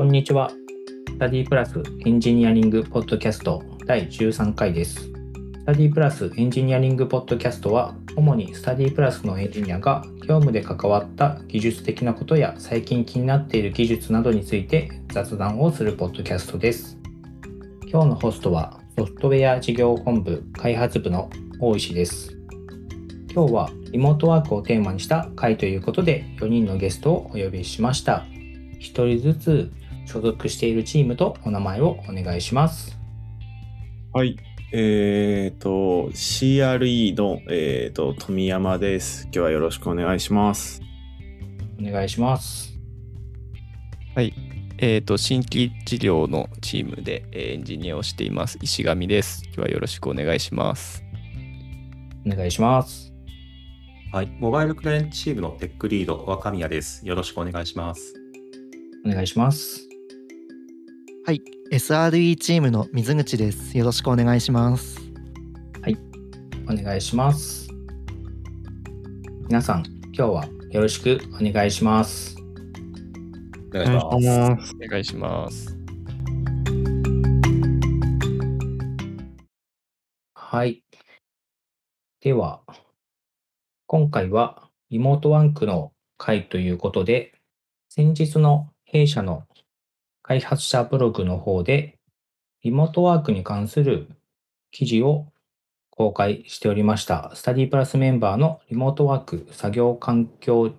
こんにちは。スタディプラスエンジニアリングポッドキャスト第13回です。スタディプラスエンジニアリングポッドキャストは、主にスタディプラスのエンジニアが業務で関わった技術的なことや最近気になっている技術などについて雑談をするポッドキャストです。今日のホストはソフトウェア事業本部開発部の大石です。今日はリモートワークをテーマにした回ということで4人のゲストをお呼びしました。1人ずつ所属しているチームとお名前をお願いします。はい。えっ、ー、と、CRE の、えっ、ー、と、富山です。今日はよろしくお願いします。お願いします。はい。えっ、ー、と、新規事業のチームでエンジニアをしています、石上です。今日はよろしくお願いします。お願いします。はい。モバイルクライアントチームのテックリード、若宮です。よろしくお願いします。お願いします。はい、SRE チームの水口です。よろしくお願いします。はい、お願いします。皆さん、今日はよろしくお願いします。お願いします。お願いします。はい。では、今回はリモートワークの回ということで、先日の弊社の開発者ブログの方で、リモートワークに関する記事を公開しておりました。スタディプラスメンバーのリモートワーク作業環境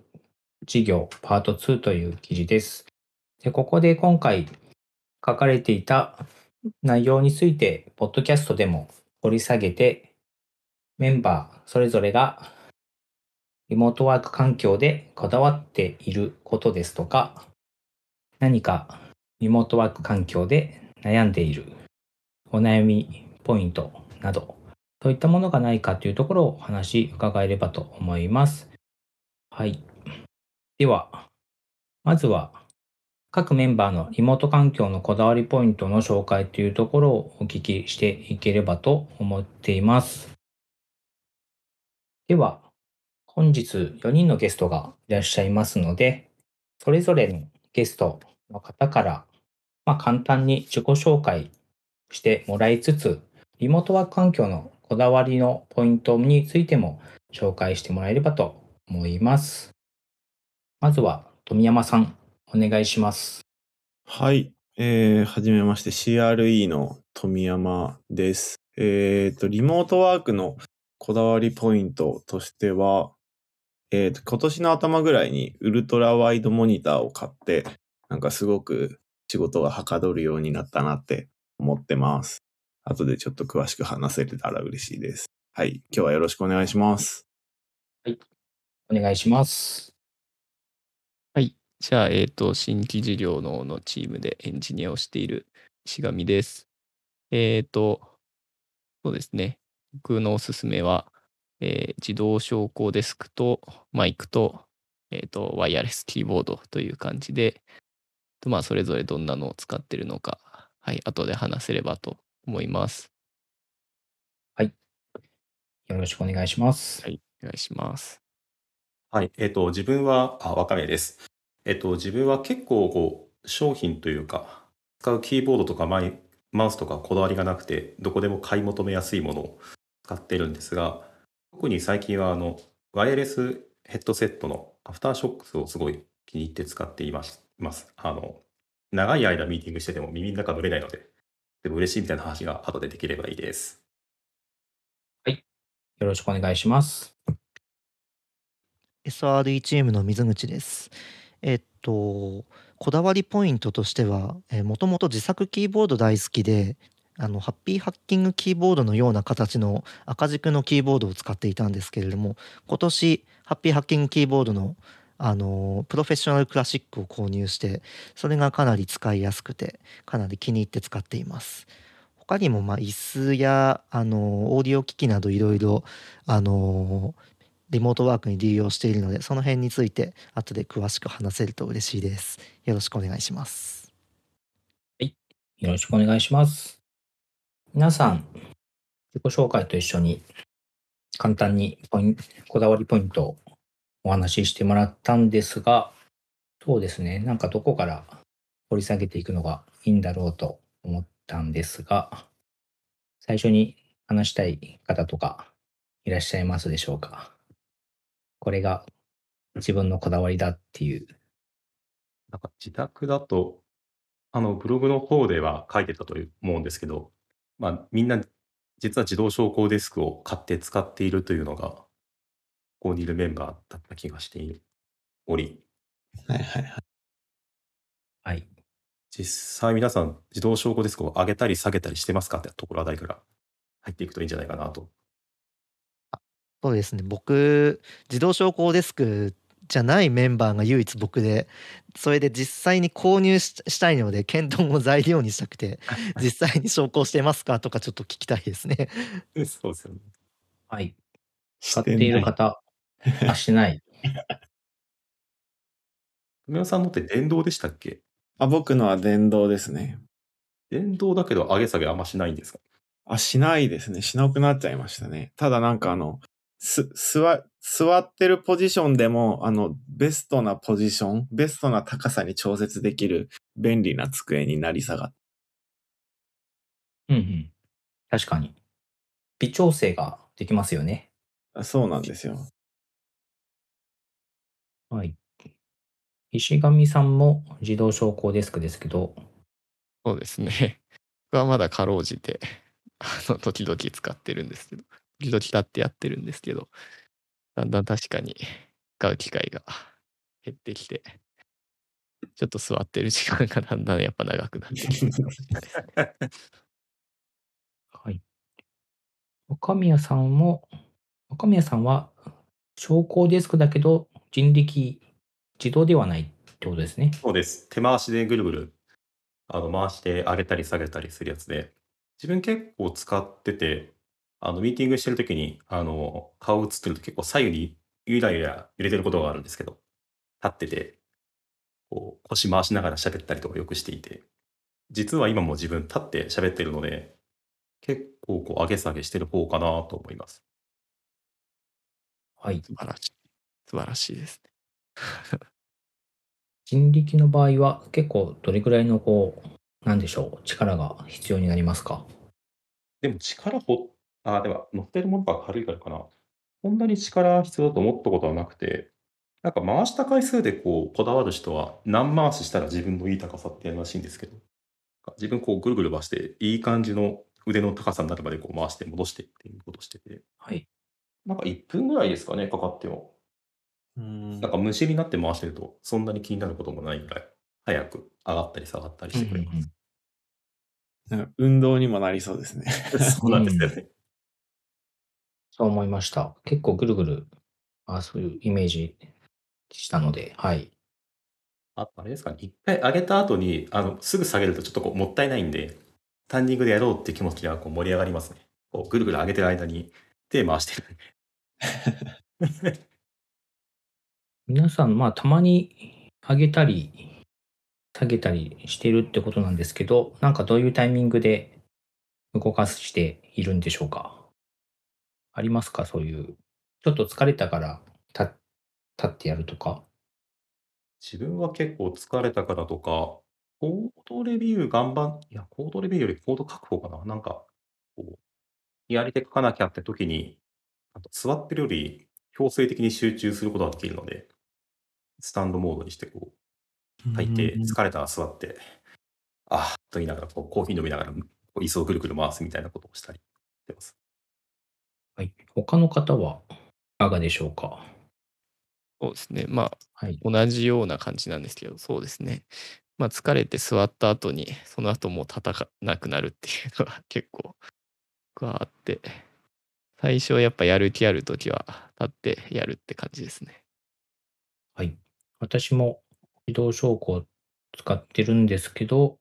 事業パート2という記事です。でここで今回書かれていた内容について、ポッドキャストでも掘り下げて、メンバーそれぞれがリモートワーク環境でこだわっていることですとか、何かリモートワーク環境で悩んでいるお悩みポイントなど、そういったものがないかというところをお話伺えればと思います。はい。では、まずは各メンバーのリモート環境のこだわりポイントの紹介というところをお聞きしていければと思っています。では、本日4人のゲストがいらっしゃいますので、それぞれのゲストの方からまあ、簡単に自己紹介してもらいつつ、リモートワーク環境のこだわりのポイントについても紹介してもらえればと思います。まずは富山さん、お願いします。はい。えー、はじめまして、CRE の富山です。えっ、ー、と、リモートワークのこだわりポイントとしては、えっ、ー、と、今年の頭ぐらいにウルトラワイドモニターを買って、なんかすごく仕事がはかどるようになったなって思ってます。後でちょっと詳しく話せれたら嬉しいです。はい。今日はよろしくお願いします。はい。お願いします。はい。じゃあ、えっ、ー、と、新規事業ののチームでエンジニアをしている石上です。えっ、ー、と、そうですね。僕のおすすめは、えー、自動昇降デスクとマイクと、えっ、と、ワイヤレスキーボードという感じで、とまあ、それぞれどんなのを使ってるのか、はい、後で話せればと思います。はい。よろしくお願いします。はい、お願いします。はい、えっ、ー、と、自分は、あ、若宮です。えっ、ー、と、自分は結構、こう、商品というか、使うキーボードとかマイマウスとかこだわりがなくて、どこでも買い求めやすいものを使ってるんですが、特に最近は、あの、ワイヤレスヘッドセットのアフターショックスをすごい気に入って使っています。ます。あの、長い間ミーティングしてても耳の中乗れないので、でも嬉しいみたいな話が後でできればいいです。はい。よろしくお願いします。SRE チームの水口です。えっと、こだわりポイントとしては、もともと自作キーボード大好きで、あのハッピーハッキングキーボードのような形の赤軸のキーボードを使っていたんですけれども今年ハッピーハッキングキーボードのあのプロフェッショナルクラシックを購入してそれがかなり使いやすくてかなり気に入って使っています。他にもまあ椅子やあのオーディオ機器などいろいろあのリモートワークに利用しているのでその辺について後で詳しく話せると嬉しいです。よろしくお願いします。はい。よろしくお願いします。皆さん自己紹介と一緒に簡単にポインこだわりポイントをお話ししてもらったんですが、そうですね、なんかどこから掘り下げていくのがいいんだろうと思ったんですが、最初に話したい方とかいらっしゃいますでしょうか？これが自分のこだわりだっていう。なんか自宅だと、あの、ブログの方では書いてたと思うんですけど、まあ、みんな実は自動昇降デスクを買って使っているというのが、ここにいるメンバーだった気がしており、はいはいはい。はい。実際皆さん自動昇降デスクを上げたり下げたりしてますかってところあたりから入っていくといいんじゃないかなと。そうですね。僕、自動昇降デスクじゃないメンバーが唯一僕で、それで実際に購入ししたいので、検討を材料にしたくて、実際に昇降してますかとかちょっと聞きたいですね。そうですよね。はい。使しっている方、あ、しない。富山さんのって電動でしたっけ？あ、僕のは電動ですね。電動だけど上げ下げあんましないんですか？あ、しないですね。しなくなっちゃいましたね。ただなんかあの、す、座、座ってるポジションでも、あの、ベストなポジション、ベストな高さに調節できる便利な机になり下がっうんうん。確かに。微調整ができますよね。た。そうなんですよ。はい。石上さんも自動昇降デスクですけど、そうですね。僕はまだかろうじて、あの、時々使ってるんですけど、時々立ってやってるんですけど、だんだん確かに使う機会が減ってきて、ちょっと座ってる時間がだんだんやっぱ長くなってきてるかもしれないですね。はい。若宮さんも、若宮さんは昇降デスクだけど人力自動ではないってことですね。そうです。手回しでぐるぐるあの回して上げたり下げたりするやつで、自分結構使ってて、あのミーティングしてるときにあの顔映ってると結構左右にゆらゆら揺れてることがあるんですけど、立ってて、こう腰回しながら喋ったりとかよくしていて、実は今も自分立って喋ってるので、結構こう上げ下げしてる方かなと思います。はい。素晴らしい。素晴らしいですね。人力の場合は結構どれくらいのこう、なんでしょう、力が必要になりますか？でも力ほ、あ、でも乗ってるものが軽いからかな。そんなに力必要だと思ったことはなくて、なんか回した回数でこうこだわる人は何回ししたら自分のいい高さってやるらしいんですけど、自分こうぐるぐる回していい感じの腕の高さになるまでこう回して戻してっていうことをしてて、はい。なんか1分ぐらいですかね、かかっても。うんなんか無心になって回してるとそんなに気になることもないぐらい早く上がったり下がったりしてくれます。なんか運動にもなりそうですね。そうなんですよね。そう思いました。結構ぐるぐる、あそういうイメージしたので、はい。あとあれですかね、一回上げた後に、あの、すぐ下げるとちょっとこうもったいないんで、スタンディングでやろうって気持ちがこう盛り上がりますね。こうぐるぐる上げてる間に手回してるんで。皆さん、まあ、たまに上げたり、下げたりしてるってことなんですけど、なんかどういうタイミングで動かしているんでしょうか？ありますか？そういう、ちょっと疲れたから立ってやるとか。自分は結構疲れたからとか、コードレビュー頑張ん、いや、コードレビューよりコード書く方かな。なんか、こう、やり手書かなきゃって時に、あと座ってるより強制的に集中することができるので、スタンドモードにしてこう、書いて、疲れたら座って、ああ、と言いながら、こうコーヒー飲みながら、こう椅子をぐるぐる回すみたいなことをしたりしてます。はい。他の方はいかがでしょうか？そうですね。まあ、はい。同じような感じなんですけど、そうですね。まあ、疲れて座った後に、その後もう叩かなくなるっていうのは 結構、あって、最初やっぱやる気あるときは立ってやるって感じですね。はい。私も自動昇降使ってるんですけど、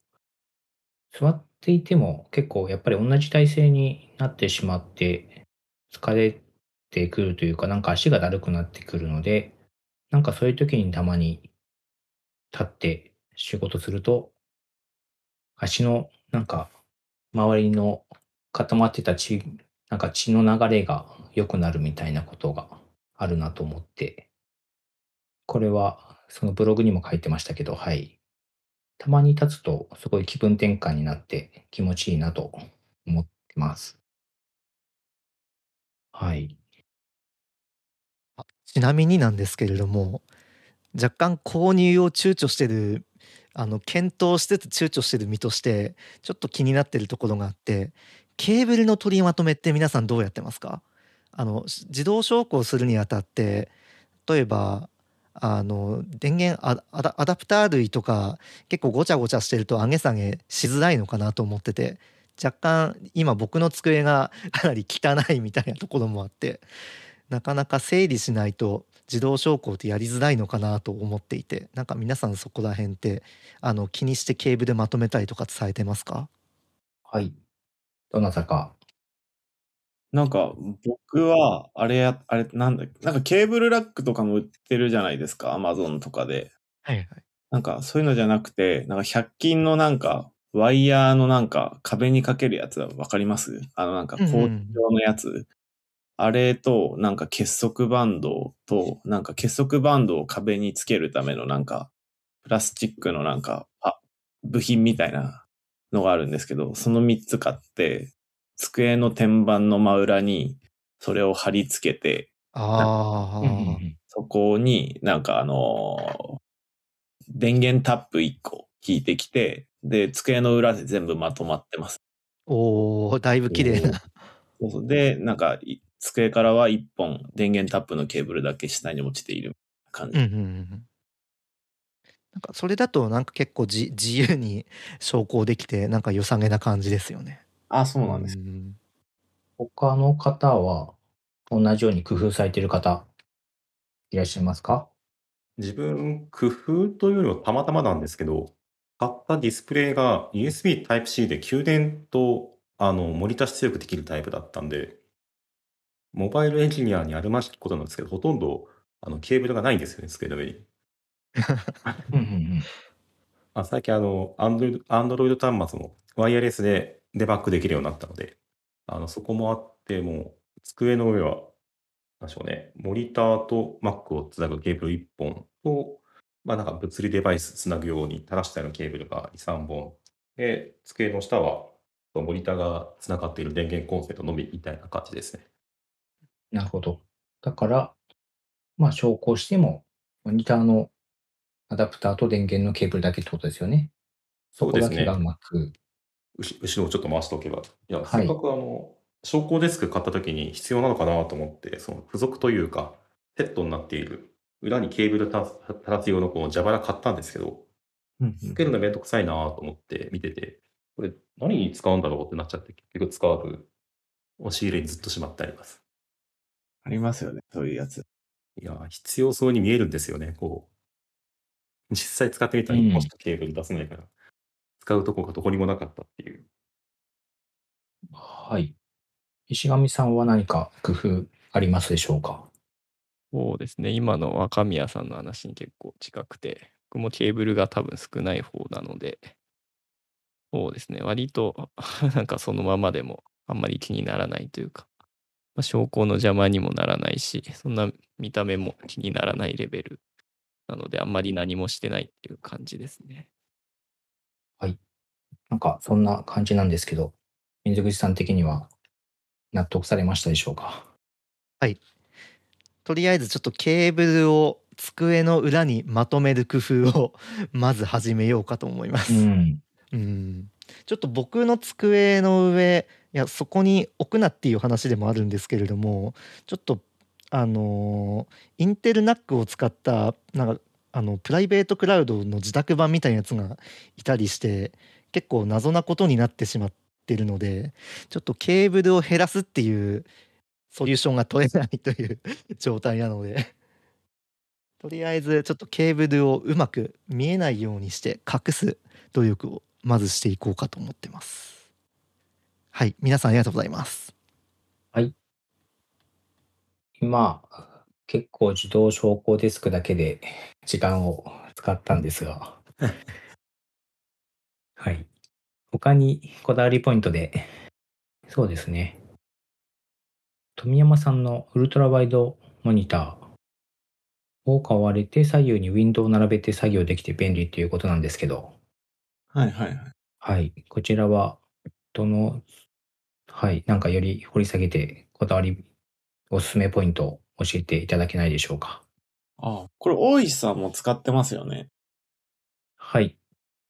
座っていても結構やっぱり同じ体勢になってしまって疲れてくるというか、なんか足がだるくなってくるので、なんかそういう時にたまに立って仕事すると、足のなんか周りの固まってた血、なんか血の流れが良くなるみたいなことがあるなと思って、これはそのブログにも書いてましたけど、はい。たまに立つとすごい気分転換になって気持ちいいなと思ってます。はい。あちなみになんですけれども若干購入を躊躇してるあの検討しつつ躊躇してる身としてちょっと気になってるところがあってケーブルの取りまとめって皆さんどうやってますか？あの自動昇降するにあたって例えばあの電源アダアダプター類とか結構ごちゃごちゃしてると上げ下げしづらいのかなと思ってて若干今僕の机が かなり汚いみたいなところもあってなかなか整理しないと自動昇降ってやりづらいのかなと思っていてなんか皆さんそこら辺ってあの気にしてケーブルでまとめたりとか伝えてますか？はい。どなたか。なんか、僕は、あれや、あれ、なんだっけ、なんかケーブルラックとかも売ってるじゃないですか、アマゾンとかで。はいはいなんか、そういうのじゃなくて、なんか、100均のなんか、ワイヤーのなんか、壁にかけるやつわかります？あの、なんか、うんうん工事用のやつ。あれと、なんか結束バンドと、なんか結束バンドを壁につけるためのなんか、プラスチックのなんか、あ、部品みたいなのがあるんですけど、その3つ買って、机の天板の真裏にそれを貼り付けて、あそこになんかあのー電源タップ1個引いてきて、で、机の裏で全部まとまってます。おおだいぶ綺麗なそうそうで、なんか、い机からは1本電源タップのケーブルだけ下に落ちている感じ。うんうんうんなんかそれだとなんか結構じ自由に昇降できてなんか良さげな感じですよね。あ、そうなんです。ん他の方は同じように工夫されている方いらっしゃいますか？自分、工夫というよりはたまたまなんですけど、買ったディスプレイが USB Type-C で給電とあのモニター出力できるタイプだったんで、モバイルエンジニアにあるまじきことなんですけど、ほとんどあのケーブルがないんですよね、机の上に。うんうんうん。あ最近あの、Android, Android 端末もワイヤレスでデバッグできるようになったので、あのそこもあって、もう机の上は、なんでしょうね、モニターと Mac をつなぐケーブル1本と、まあなんか物理デバイスつなぐように垂らしたようなケーブルが2、3本。で、机の下はモニターがつながっている電源コンセントのみみたいな感じですね。なるほど。だから、まあ、昇降しても、モニターのアダプターと電源のケーブルだけってことですよね。そこだけがうまく。うし後ろをちょっと回しておけば。いや、はいせっかくあの、昇降デスク買った時に必要なのかなと思って、その付属というか、セットになっている、裏にケーブル垂らす用のこの蛇腹買ったんですけど、うんつけるのめんどくさいなと思って見てて、これ何に使うんだろうってなっちゃって、結局使わず、押し入れにずっとしまってあります。ありますよね、そういうやつ。いや、必要そうに見えるんですよね、こう。実際使ってみたらうん1本しかケーブル出せないから、使うとこがどこにもなかったっていう。はい。石上さんは何か工夫ありますでしょうか？そうですね。今の若宮さんの話に結構近くて、僕もケーブルが多分少ない方なので、そうですね。割と、なんかそのままでもあんまり気にならないというか、まあ、証拠の邪魔にもならないし、そんな見た目も気にならないレベルなので、あんまり何もしてないっていう感じですね。なんか、そんな感じなんですけど、水口さん的には納得されましたでしょうか？とりあえずちょっとケーブルを机の裏にまとめる工夫を まず始めようかと思います。うん。うんちょっと僕の机の上いやそこに置くなっていう話でもあるんですけれどもちょっとあのーインテルナックを使ったなんかあのプライベートクラウドの自宅版みたいなやつがいたりして結構謎なことになってしまってるのでちょっとケーブルを減らすっていうソリューションが取れないという 状態なのでとりあえずちょっとケーブルをうまく見えないようにして隠す努力をまずしていこうかと思ってます。はい、皆さんありがとうございます。はい今、結構自動昇降デスクだけで時間を使ったんですが、はい。他にこだわりポイントで、そうですね。富山さんのウルトラワイドモニターを買われて左右にウィンドウを並べて作業できて便利ということなんですけど、はいはいはい。はい。こちらは、どの、はい。なんかより掘り下げて、こだわり、おすすめポイントを教えていただけないでしょうか？あこれ、大石さんも使ってますよね。はい。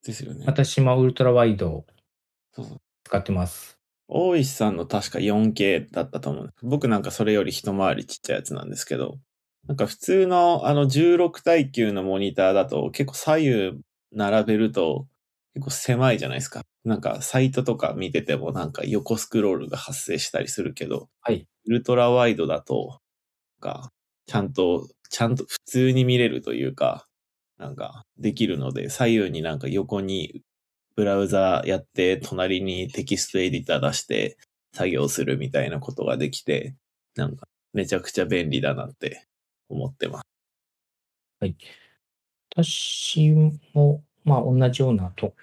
ですよね。私もウルトラワイドをそうそう。使ってます。大石さんの確か 4K だったと思う。僕なんかそれより一回りちっちゃいやつなんですけど、なんか普通のあの16対9のモニターだと結構左右並べると結構狭いじゃないですか。なんかサイトとか見ててもなんか横スクロールが発生したりするけど、はい。ウルトラワイドだと、なんかちゃんと、ちゃんと普通に見れるというか、なんかできるので、左右になんか横にブラウザやって、隣にテキストエディター出して作業するみたいなことができて、なんかめちゃくちゃ便利だなって思ってます。はい。私も、まあ、同じようなと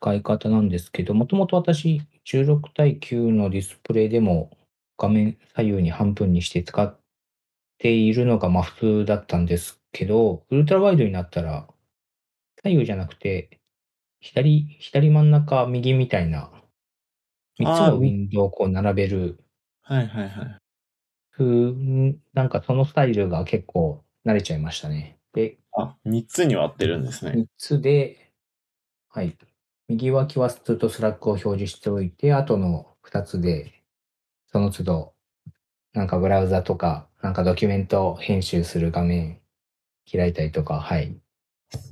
使い方なんですけど、もともと私、16対9のディスプレイでも画面左右に半分にして使っているのがまあ普通だったんですけど、ウルトラワイドになったら、左右じゃなくて、左、左真ん中、右みたいな、3つのウィンドウをこう並べるはいはいはい。風、なんかそのスタイルが結構慣れちゃいましたね。で、あ、3つに割ってるんですね。3つで、はい。右脇はずっと Slack を表示しておいて、後の2つで、その都度、なんかブラウザとか、なんかドキュメント編集する画面開いたりとか、はい、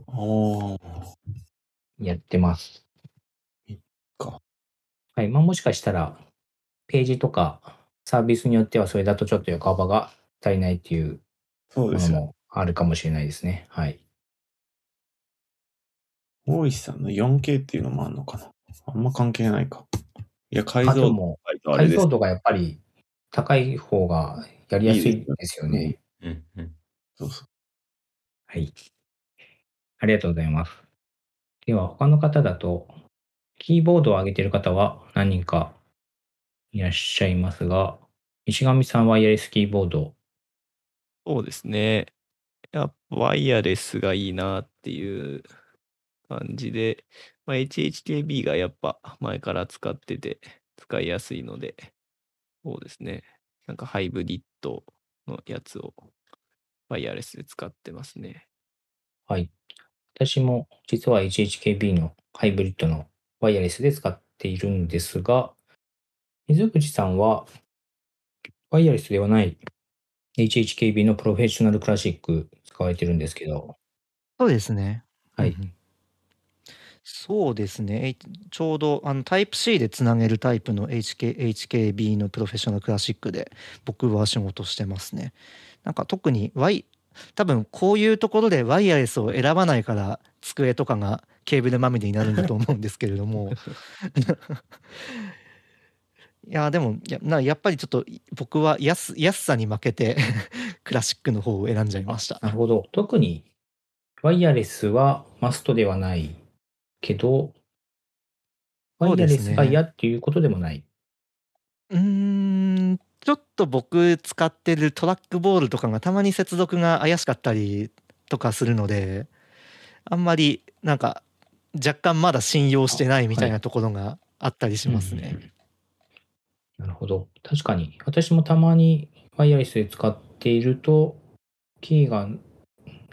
おー。やってます。か。はい。まあもしかしたら、ページとかサービスによってはそれだとちょっと横幅が足りないっていうものそうですよ。もあるかもしれないですね。はい。大石さんの 4K っていうのもあるのかな？あんま関係ないか。いや、解像度も、あれです解像。度がやっぱり高い方がやりやすいですよね。うんうん。そうそう。はい。ありがとうございます。では、他の方だと、キーボードを上げている方は何人かいらっしゃいますが、石上さんはワイヤレスキーボード、そうですね。やっぱワイヤレスがいいなっていう感じで、まあ、HHKB がやっぱ前から使ってて使いやすいので、そうですね。なんかハイブリッドのやつをワイヤレスで使ってますね。はい。私も実は HHKB のハイブリッドのワイヤレスで使っているんですが、水口さんはワイヤレスではない HHKB のプロフェッショナルクラシック使われてるんですけど、そうですね。はいそうですね。ちょうどあのタイプ C でつなげるタイプの HK HKB のプロフェッショナルクラシックで僕は仕事してますね。なんか特に Y 多分こういうところでワイヤレスを選ばないから机とかがケーブルまみれになるんだと思うんですけれども いやでもやなやっぱりちょっと僕は安安さに負けて クラシックの方を選んじゃいました。なるほど。特にワイヤレスはマストではないけど、ワイヤレスが嫌っていうことでもない。うーんちょっと僕使ってるトラックボールとかがたまに接続が怪しかったりとかするのであんまりなんか若干まだ信用してないみたいなところがあったりしますね。うんなるほど。確かに。私もたまにワイヤレスで使っていると、キーが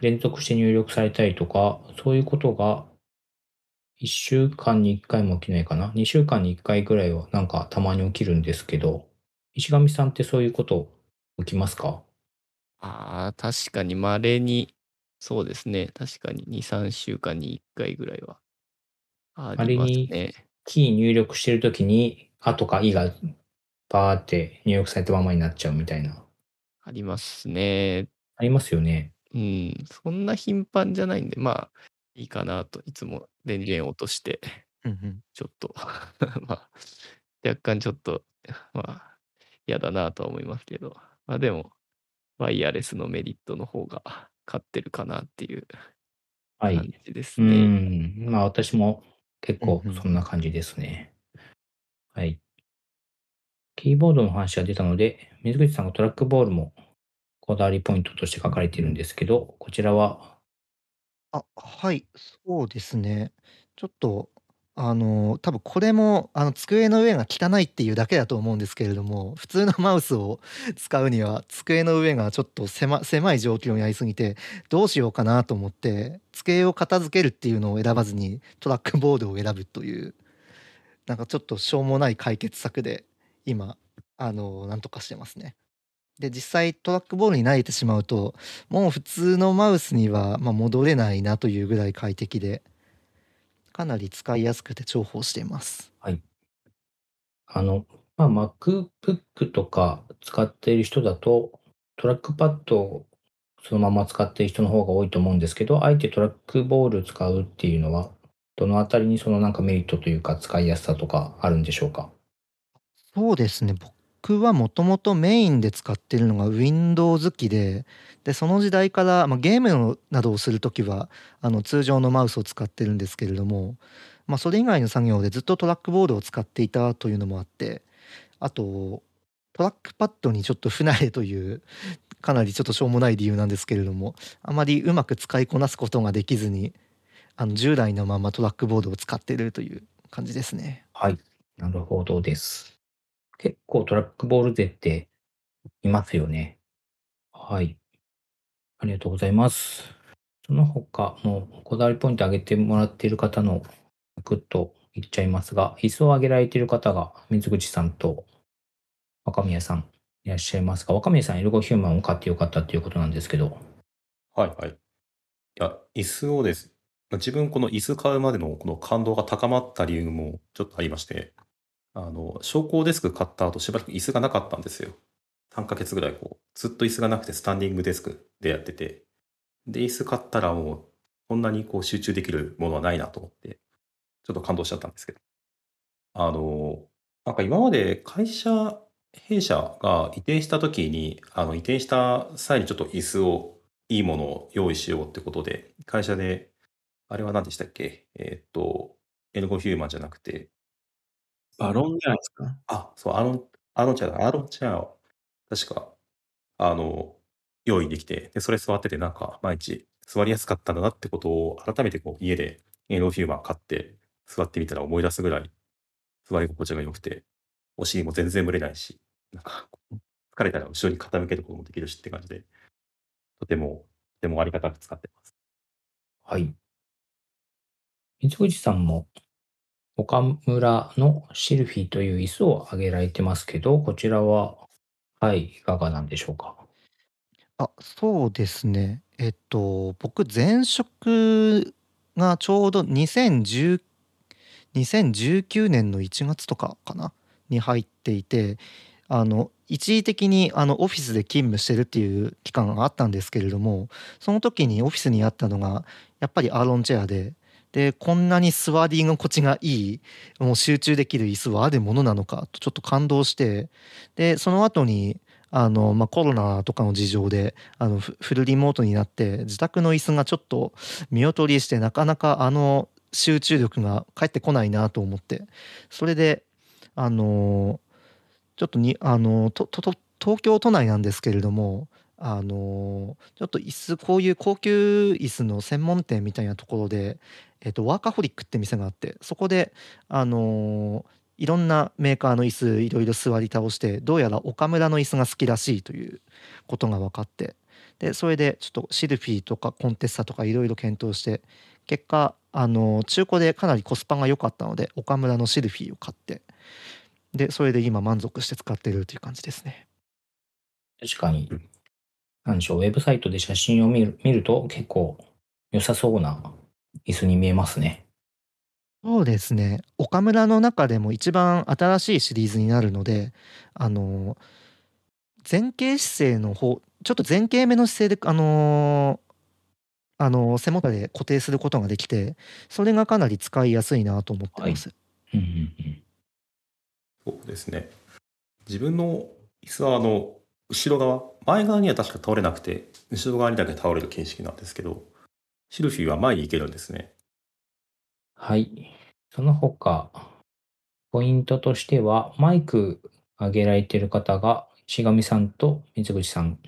連続して入力されたりとか、そういうことが1週間に1回も起きないかな？2週間に1回ぐらいはなんかたまに起きるんですけど、石上さんってそういうこと起きますか？ああ、確かに稀に、そうですね。確かに2、3週間に1回ぐらいはありますね。キー入力してるときに、あとかいがバーって入力されたままになっちゃうみたいな。ありますね。ありますよね。うん、そんな頻繁じゃないんで、まあ、いいかなと、いつも電源落として、うんうんちょっと、まあ、若干ちょっと、まあ、嫌だなとは思いますけど、まあでも、ワイヤレスのメリットの方が勝ってるかなっていうはい。感じですうね。ん。まあ私も結構そんな感じですね。はい。キーボードの話が出たので、水口さんがトラックボールもこだわりポイントとして書かれているんですけど、こちらは、あはいそうですね。ちょっとあの多分これもあの机の上が汚いっていうだけだと思うんですけれども普通のマウスを使うには机の上がちょっと狭狭い状況にありすぎてどうしようかなと思って机を片付けるっていうのを選ばずにトラックボードを選ぶというなんかちょっとしょうもない解決策で今あのなんとかしてますね。で実際トラックボールに慣れてしまうともう普通のマウスにはまあ戻れないなというぐらい快適で。かなり使いやすくて重宝しています。はい。あの、まあ、MacBook とか使っている人だと、トラックパッドをそのまま使っている人の方が多いと思うんですけど、あえてトラックボール使うっていうのは、どのあたりにそのなんかメリットというか使いやすさとかあるんでしょうか？そうですね。僕僕はもともとメインで使ってるのが Windows 機で、で、その時代から、まあ、ゲームなどをするときは、あの、通常のマウスを使ってるんですけれども、まあ、それ以外の作業でずっとトラックボールを使っていたというのもあって、あと、トラックパッドにちょっと不慣れという、かなりちょっとしょうもない理由なんですけれども、あまりうまく使いこなすことができずに、あの、従来のままトラックボードを使ってるという感じですね。はい。なるほどです。結構トラックボール勢っていますよね。はい。ありがとうございます。その他、もうこだわりポイント挙げてもらっている方のサクッと言っちゃいますが、椅子を挙げられている方が水口さんと若宮さんいらっしゃいますが、若宮さんエルゴヒューマンを買ってよかったっていうことなんですけど、はいはい。いや、椅子をです。自分この椅子買うまでのこの感動が高まった理由もちょっとありまして、あの、昇降デスク買った後しばらく椅子がなかったんですよ。3ヶ月ぐらいこう、ずっと椅子がなくてスタンディングデスクでやってて、で、椅子買ったらもう、こんなにこう集中できるものはないなと思って、ちょっと感動しちゃったんですけど。あの、なんか今まで会社、弊社が移転した時に、あの移転した際にちょっと椅子を、いいものを用意しようってことで、会社で、あれは何でしたっけ？えーっと、エルゴヒューマンじゃなくて、バロンじゃないですか。あ、そう、アーロン、アーロンチェアだ、アーロンチェアを、確か、あの、用意できて、で、それ座ってて、なんか、毎日座りやすかったんだなってことを、改めてこう、家でエロフューマー買って、座ってみたら思い出すぐらい、座り心地が良くて、お尻も全然蒸れないし、なんか、疲れたら後ろに傾けることもできるしって感じで、とても、とてもありがたく使ってます。はい。水口さんも岡村のシルフィーという椅子を挙げられてますけど、こちらは、はい、いかがなんでしょうか？あ、そうですね。えっと、僕、前職がちょうど2019年の1月とかかな？に入っていて、あの、一時的にあのオフィスで勤務してるっていう期間があったんですけれども、その時にオフィスにあったのが、やっぱりアーロンチェアで、で、こんなに座り心地がいい、もう集中できる椅子はあるものなのかとちょっと感動して、で、その後に、あの、まあ、コロナとかの事情で、あの、フルリモートになって、自宅の椅子がちょっと見劣りして、なかなかあの集中力が返ってこないなと思って、それで、あの、ちょっとに、あの、と、と東京都内なんですけれども、あの、ちょっと椅子、こういう高級椅子の専門店みたいなところで、えっと、ワーカホリックって店があって、そこで、あの、いろんなメーカーの椅子いろいろ座り倒してどうやら岡村の椅子が好きらしいということが分かってでそれでちょっとシルフィーとかコンテッサとかいろいろ検討して結果あの中古でかなりコスパが良かったので岡村のシルフィーを買ってでそれで今満足して使ってるという感じですね。確かに、なんでしょう、ウェブサイトで写真を見る見ると結構良さそうな椅子に見えますね。そうですね岡村の中でも一番新しいシリーズになるのであの前傾姿勢の方ちょっと前傾目の姿勢であのあの背もたれで固定することができてそれがかなり使いやすいなと思ってます。うんうんうん。そうですね。自分の椅子はあの、後ろ側、前側には確か倒れなくて、後ろ側にだけ倒れる形式なんですけど、シルフィーは前に行けるんですね。はい。その他、ポイントとしては、マイク上げられている方が、しがみさんと水口さん。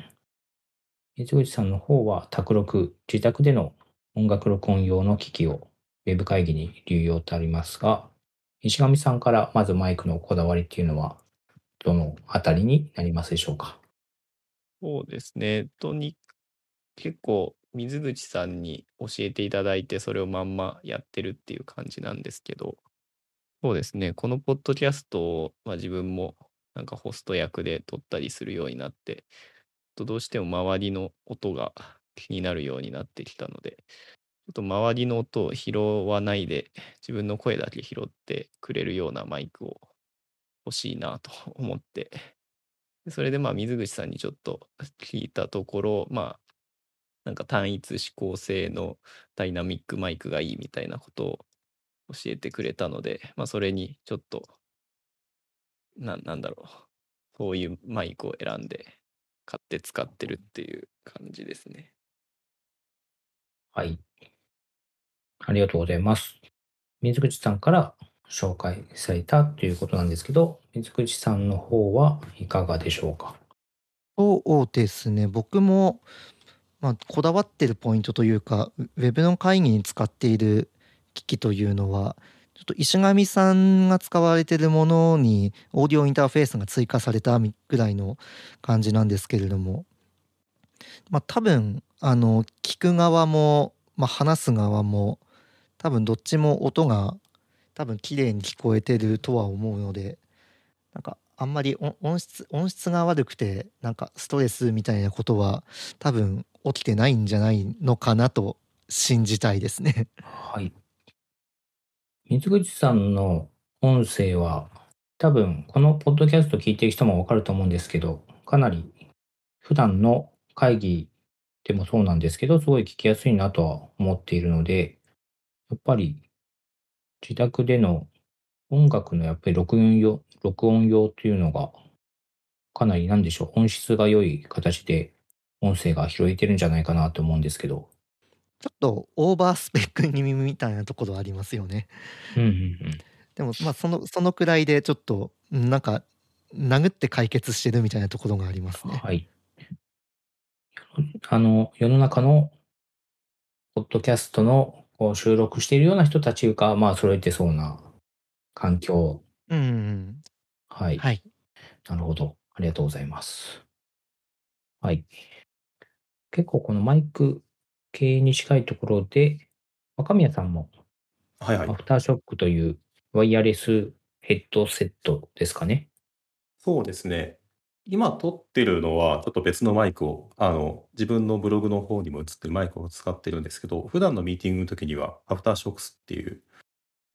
水口さんの方は、卓録、自宅での音楽録音用の機器をウェブ会議に流用ってありますが、石上さんからまずマイクのこだわりっていうのは、どのあたりになりますでしょうか？そうですね。とに結構水口さんに教えていただいてそれをまんまやってるっていう感じなんですけど。そうですねこのポッドキャストを、まあ、自分もなんかホスト役で撮ったりするようになってとどうしても周りの音が気になるようになってきたのでちょっと周りの音を拾わないで自分の声だけ拾ってくれるようなマイクを欲しいなと思って。それでまあ水口さんにちょっと聞いたところまあなんか単一指向性のダイナミックマイクがいいみたいなことを教えてくれたので、まあ、それにちょっとななんだろうそういうマイクを選んで買って使ってるっていう感じですね。はい。ありがとうございます。水口さんから紹介されたということなんですけど、水口さんの方はいかがでしょうか？そうですね僕も、まあ、こだわってるポイントというかウェブの会議に使っている機器というのはちょっと石上さんが使われてるものにオーディオインターフェースが追加されたぐらいの感じなんですけれどもまあ多分あの聞く側も、まあ、話す側も多分どっちも音が多分綺麗に聞こえてるとは思うのでなんかあんまり音音質音質が悪くてなんかストレスみたいなことは多分起きてないんじゃないのかなと信じたいですね。はい。水口さんの音声は、多分このポッドキャスト聞いてる人もわかると思うんですけど、かなり普段の会議でもそうなんですけど、すごい聞きやすいなとは思っているので、やっぱり自宅での音楽のやっぱり録音用、録音用っていうのが、かなりなんでしょう、音質が良い形で音声が拾えてるんじゃないかなと思うんですけど。ちょっとオーバースペック気味みたいなところありますよね。うんうんうん。でもまあそのそのくらいでちょっとうんなんか殴って解決してるみたいなところがありますね。はい。あの、世の中のポッドキャストの収録しているような人たちが、まあ、揃えてそうな環境。うんうんうん。はい。はい。なるほど。ありがとうございます。はい。結構このマイク系に近いところで、若宮さんもはいはいア。フターショックというワイヤレスヘッドセットですかね。そうですね。今撮ってるのは、ちょっと別のマイクを、あの、自分のブログの方にも映ってるマイクを使ってるんですけど、普段のミーティングの時には、アフターショックスっていう、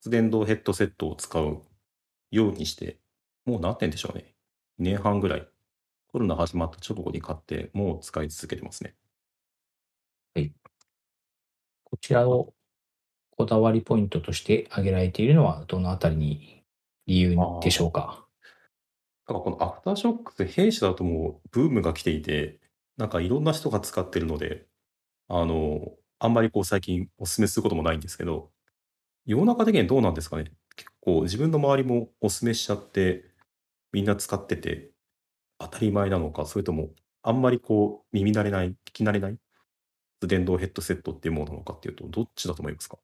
電動ヘッドセットを使うようにして、もう何年でしょうね。2年半ぐらい。コロナ始まった直後に買って、もう使い続けてますね。こちらをこだわりポイントとして挙げられているのは、どのあたりに理由でしょうか？だかこのアフターショックス、弊社だともうブームが来ていて、なんかいろんな人が使ってるので、あの、あんまりこう最近お勧めすることもないんですけど、世の中的にどうなんですかね？結構自分の周りもお勧めしちゃって、みんな使ってて当たり前なのか、それともあんまりこう耳慣れない、聞き慣れない電動ヘッドセットっていうものなのかっていうと、どっちだと思いますか？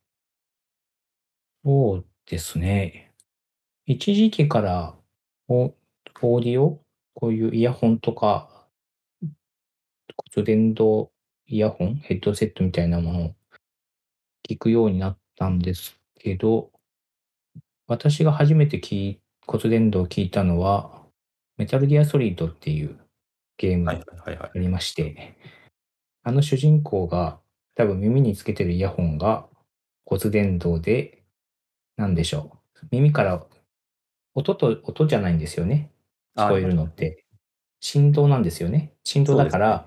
そうですね。一時期からオオーディオ、こういうイヤホンとか、骨伝導イヤホン、ヘッドセットみたいなものを聞くようになったんですけど、私が初めて聞い骨伝導を聞いたのは、メタルギアソリッドっていうゲームはいがはいはいはい。ありまして、あの主人公が多分耳につけてるイヤホンが骨伝導で、なんでしょう。耳から音と、音じゃないんですよね。聞こえるのって。振動なんですよね。振動だから、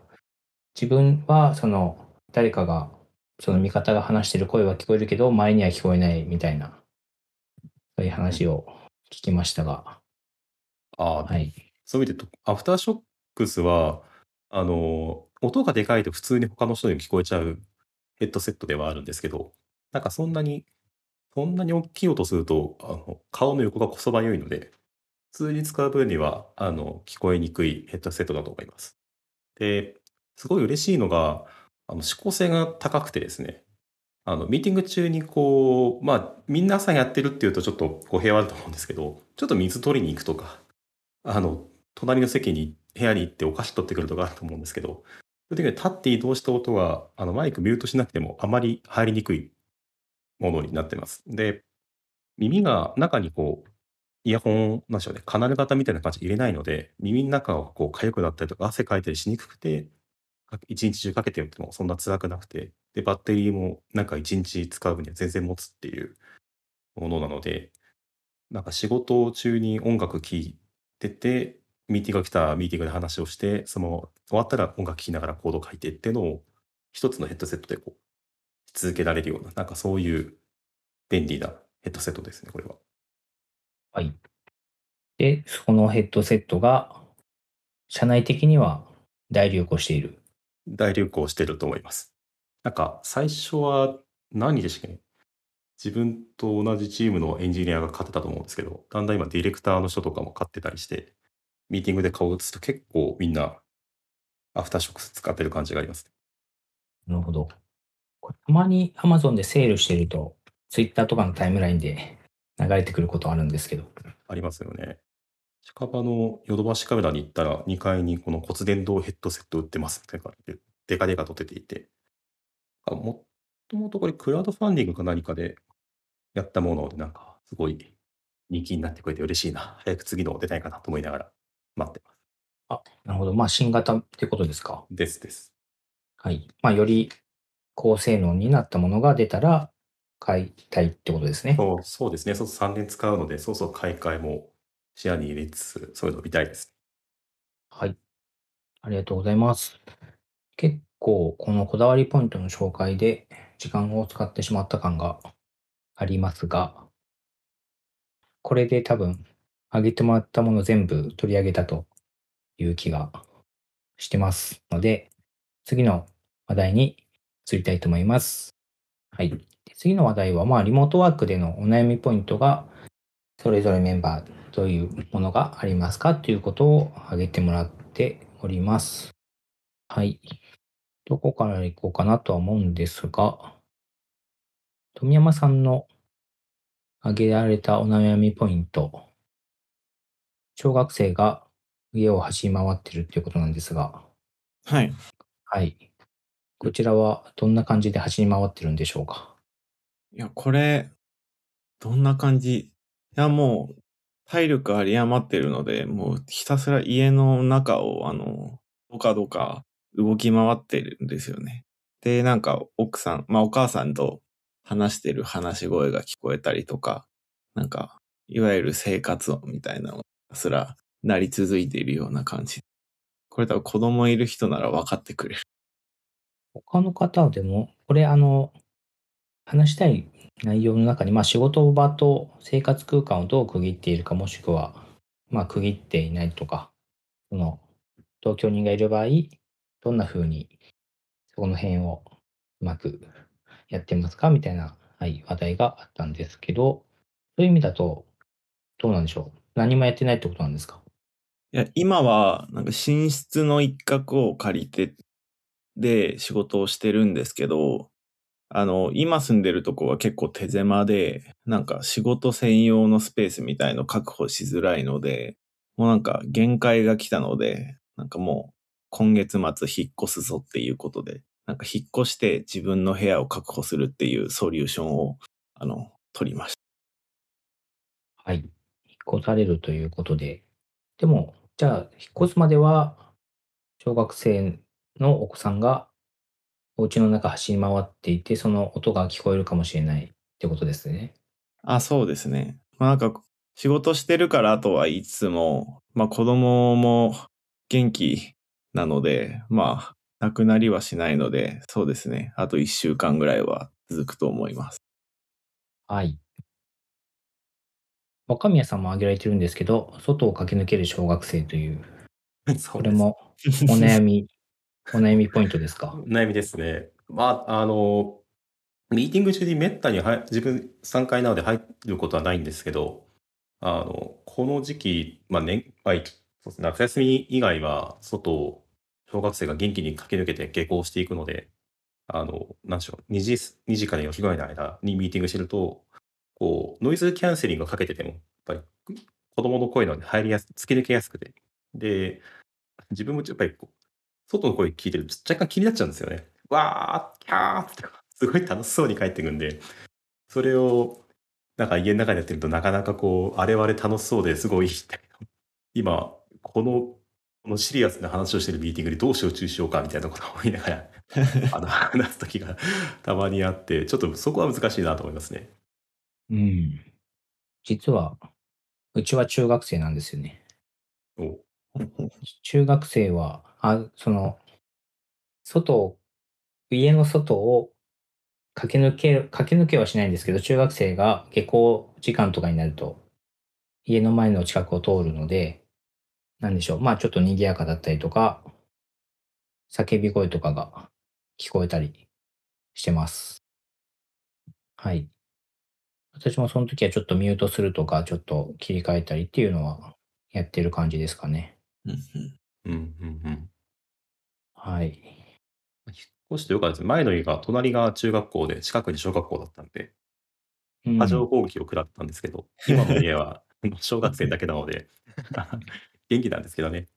自分はその誰かが、その味方が話してる声は聞こえるけど、前には聞こえないみたいな、そういう話を聞きましたが、ああ、はい。そういう意味でアフターショックスは、あの、音がでかいと普通に他の人にも聞こえちゃうヘッドセットではあるんですけど、なんかそんなに、そんなに大きい音すると、あの、顔の横がこそばゆいので、普通に使う分には、あの、聞こえにくいヘッドセットだと思います。で、すごい嬉しいのが、あの、指向性が高くてですね、あの、ミーティング中にこう、まあ、みんな朝やってるっていうとちょっと語弊はあると思うんですけど、ちょっと水取りに行くとか、あの、隣の席に、部屋に行ってお菓子取ってくるとかあると思うんですけど、そういう時に立って移動した音が、あの、マイクミュートしなくてもあまり入りにくいものになってます。で、耳が中にこう、イヤホン、なんでしょうね、カナル型みたいな感じ入れないので、耳の中がこう痒くなったりとか汗かいたりしにくくて、一日中かけててもそんな辛くなくて、で、バッテリーもなんか一日使う分には全然持つっていうものなので、なんか仕事中に音楽聴いてて、ミーティングが来たらミーティングで話をして、その終わったら音楽聴きながらコードを書いてっていうのを一つのヘッドセットでこう続けられるような、なんかそういう便利なヘッドセットですね、これは。はい。で、そのヘッドセットが、社内的には大流行している。大流行してると思います。なんか最初は何でしたっけね自分と同じチームのエンジニアが買ってたと思うんですけど、だんだん今ディレクターの人とかも買ってたりして、ミーティングで顔を映すと結構みんなアフターショックス使ってる感じがあります。なるほど。たまに Amazon でセールしてると、Twitter とかのタイムラインで流れてくることあるんですけど。ありますよね。近場のヨドバシカメラに行ったら2階にこの骨伝導ヘッドセット売ってますって書いて、デカデカと出ていて、あもともとこれクラウドファンディングか何かでやったもので、なんかすごい人気になってくれて嬉しいな。早く次の出たいかなと思いながら待ってます。あ、なるほど。まあ、新型ってことですか？ですです。はい。まあ、より高性能になったものが出たら買いたいってことですね。そうそうですね。そうそう3年使うので、そうそう買い替えも視野に入れつつ、そういうの見たいです。はい。ありがとうございます。結構、このこだわりポイントの紹介で時間を使ってしまった感がありますが、これで多分、挙げてもらったもの全部取り上げたという気がしてますので、次の話題に移りたいと思います。はい。次の話題は、まあ、リモートワークでのお悩みポイントが、それぞれメンバーどういうものがありますかということを挙げてもらっております。はい。どこから行こうかなとは思うんですが、富山さんの挙げられたお悩みポイント、小学生が家を走り回ってるっていうことなんですが、はい。はい。こちらはどんな感じで走り回ってるんでしょうか？いや、これ、どんな感じ？いや、もう、体力有り余ってるので、もうひたすら家の中を、あの、どかどか動き回ってるんですよね。で、なんか奥さん、まあお母さんと話してる話し声が聞こえたりとか、なんか、いわゆる生活音みたいなのすら鳴り続いているような感じ。これ多分子供いる人なら分かってくれる。他の方でも、これあの、話したい内容の中に、まあ仕事場と生活空間をどう区切っているか、もしくは、まあ区切っていないとか、その、同居人がいる場合、どんな風に、そこの辺をうまくやってますかみたいな、はい、話題があったんですけど、そういう意味だと、どうなんでしょう？何もやってないってことなんですか？いや、今は、なんか寝室の一角を借りて、で、仕事をしてるんですけど、あの、今住んでるとこは結構手狭で、なんか仕事専用のスペースみたいの確保しづらいので、もうなんか限界が来たので、なんかもう今月末引っ越すぞっていうことで、なんか引っ越して自分の部屋を確保するっていうソリューションを、あの、取りましはい。引っ越されるということで。でも、じゃあ、引っ越すまでは、小学生のお子さんがお家の中走り回っていて、その音が聞こえるかもしれないってことですね。た。あ、そうですね。まあなんか仕事してるからとは言いつつも、まあ子供も元気なので、まあ、亡くなりはしないので、そうですね。あと一週間ぐらいは続くと思います。はい。若宮さんも挙げられてるんですけど、外を駆け抜ける小学生という、これも お悩み、お悩みポイントですか？悩みですね。まあ、あの、ミーティング中にめったに入自分参加なので入ることはないんですけど、あの、この時期、まあ年、まあ、そうですね、夏休み以外は、外を小学生が元気に駆け抜けて下校していくので、あの、なんでしょう、2時 ,2 時から4時ぐらいの間にミーティングしてると、こう、ノイズキャンセリングをかけてても、やっぱり子供の声なので入りやす突き抜けやすくて。で、自分もやっぱりこう、外の声聞いてると若干気になっちゃうんですよね。わー、キャーって、すごい楽しそうに帰ってくんで、それを、なんか家の中でやってるとなかなかこう、あれはあれ楽しそうですごい、今、この、このシリアスな話をしてるミーティングでどう集中しようかみたいなことを思いながら、あの、話す時がたまにあって、ちょっとそこは難しいなと思いますね。うん。実は、うちは中学生なんですよね。お中学生は、あその、外を、家の外を駆け抜け、駆け抜けはしないんですけど、中学生が下校時間とかになると、家の前の近くを通るので、なんでしょう。まあちょっと賑やかだったりとか、叫び声とかが聞こえたりしてます。はい。私もその時はちょっとミュートするとか、ちょっと切り替えたりっていうのはやってる感じですかね。うんうんうんうんうん。はい。引っ越してよかったです。前の家が隣が中学校で近くに小学校だったんで、うん波状攻撃を食らったんですけど、今の家は 小学生だけなので、元気なんですけどね。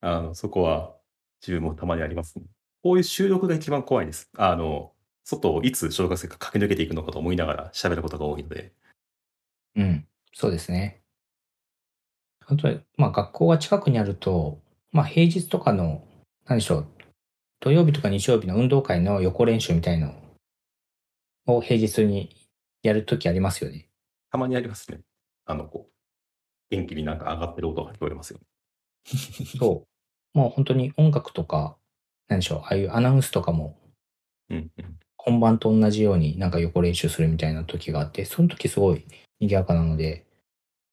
あの、そこは自分もたまにあります、ね。こういう収録が一番怖いです。あの、外をいつ小学生が駆け抜けていくのかと思いながら喋ることが多いので。うん、そうですね。あとは、まあ学校が近くにあると、まあ平日とかの、何でしょう、土曜日とか日曜日の運動会の横練習みたいのを平日にやるときありますよね。たまにありますね。あの、こう、元気になんか上がってる音が聞こえますよ。そう。もう本当に音楽とか、何でしょう、ああいうアナウンスとかもうんうん。本番と同じようになんか横練習するみたいな時があって、その時すごい賑やかなので、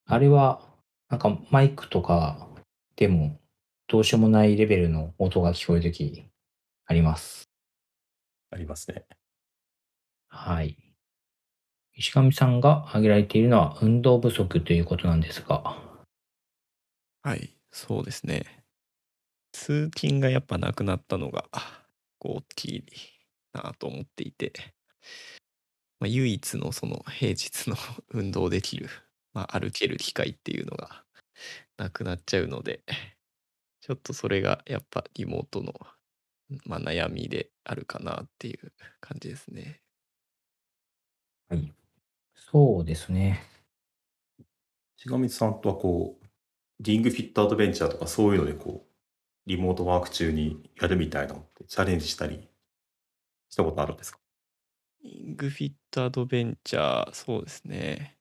あれはなんかマイクとかでもどうしようもないレベルの音が聞こえる時あります。ありますね。はい。石上さんが挙げられているのは運動不足ということなんですが、はい、そうですね。通勤がやっぱなくなったのが、大きいなと思っていて、まあ、唯一のその平日の 運動できる、まあ、歩ける機会っていうのがなくなっちゃうので、ちょっとそれがやっぱリモートの、まあ、悩みであるかなっていう感じですね。はい。そうですね。しがみさんとはこう、リングフィットアドベンチャーとかそういうのでこう、リモートワーク中にやるみたいなのってチャレンジしたりしたことあるんですか？グフィットアドベンチャー、そうですね。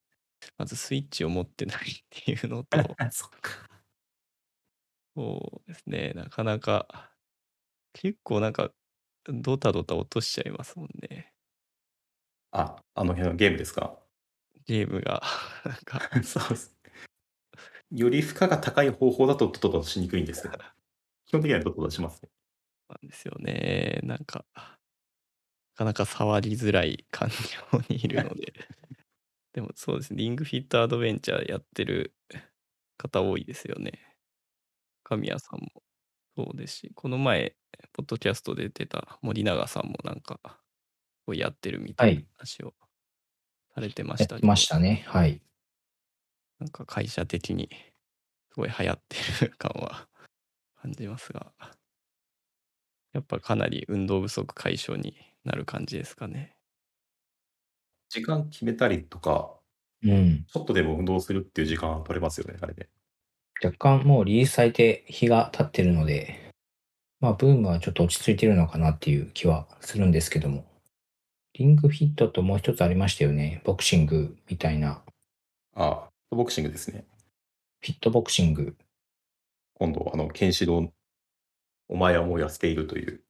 まずスイッチを持ってないっていうのと、そっか。そうですね、なかなか、結構なんか、ドタドタ落としちゃいますもんね。あ、あの辺のゲームですか？ゲームが、なんか、そうです。より負荷が高い方法だとドタドタしにくいんですけど、基本的にはドタドタしますね。なんですよね。なんか、なかなか触りづらい環境にいるので。でもそうですね、リングフィットアドベンチャーやってる方多いですよね。神谷さんもそうですし、この前、ポッドキャストで出た森永さんもなんか、こうやってるみたいな話をされてまやしたけど、ってましたね。はい。なんか会社的にすごい流行ってる感は感じますが、やっぱかなり運動不足解消になる感じですかね。時間決めたりとか、うん。ちょっとでも運動するっていう時間取れますよね、あれで。若干もうリリースされて日が経ってるので、まあブームはちょっと落ち着いてるのかなっていう気はするんですけども。リングフィットともう一つありましたよね。ボクシングみたいな。ああ、ボクシングですね。フィットボクシング。今度、あの、ケンシロウ、お前はもう痩せているという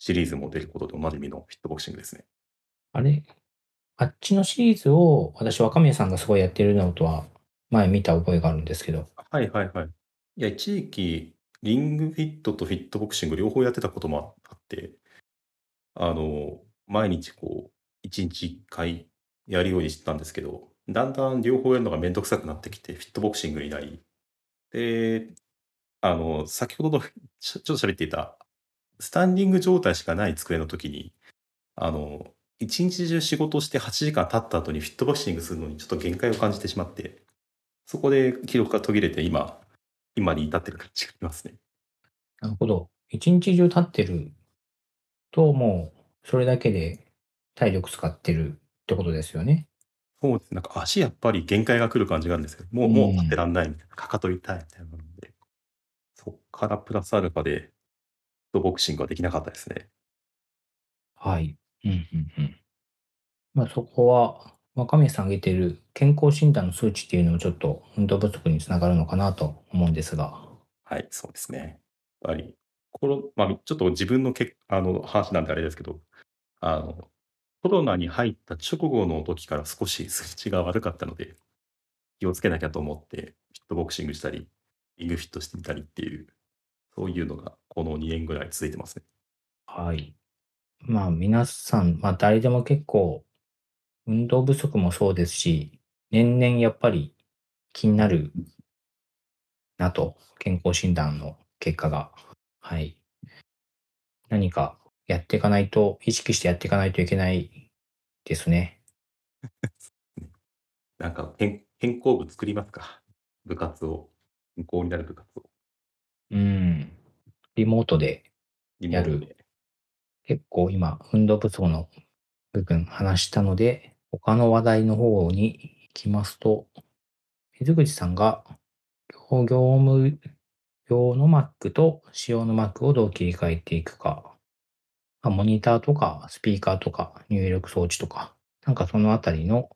シリーズも出ることでおなじみのフィットボクシングですね。あれ？あっちのシリーズを私若宮さんがすごいやってるのとは前見た覚えがあるんですけど。はいはいはい。いや、一時期、リングフィットとフィットボクシング両方やってたこともあって、あの、毎日こう、一日一回やるようにしてたんですけど、だんだん両方やるのがめんどくさくなってきて、フィットボクシングになり、で、あの、先ほどのちょちょっと喋っていた、スタンディング状態しかない机の時に、あの、一日中仕事して8時間経った後にフィットボクシングするのにちょっと限界を感じてしまって、そこで記録が途切れて今、今に至ってる感じがしますね。なるほど。一日中立ってると、もう、それだけで体力使ってるってことですよね。そうです。なんか足やっぱり限界が来る感じがあるんですけど、もう、もう立ってらんないみたいな、かかと痛いみたいなので、そっからプラスアルファで、フットボクシングはできなかったですね。はい。うんうんうん。まあそこは、若宮さん挙げてる健康診断の数値っていうのもちょっと運動不足につながるのかなと思うんですが。はい、そうですね。やっぱり、コロまあ、ちょっと自分のけあの話なんであれですけど、あの、コロナに入った直後の時から少し数値が悪かったので、気をつけなきゃと思って、フィットボクシングしたり、リングフィットしてみたりっていう、そういうのがこの2年ぐらい続いてますね。はい。まあ皆さん、まあ誰でも結構運動不足もそうですし、年々やっぱり気になるなと、健康診断の結果が。はい。何かやっていかないと、意識してやっていかないといけないですね。なんか変、変更部作りますか？部活を。健康になる部活を。うん。リモートでやで結構今、運動不足の部分話したので、他の話題の方に行きますと、水口さんが業業務用の Mac と仕様の Mac をどう切り替えていくか、まあモニターとかスピーカーとか入力装置とか、なんかそのあたりの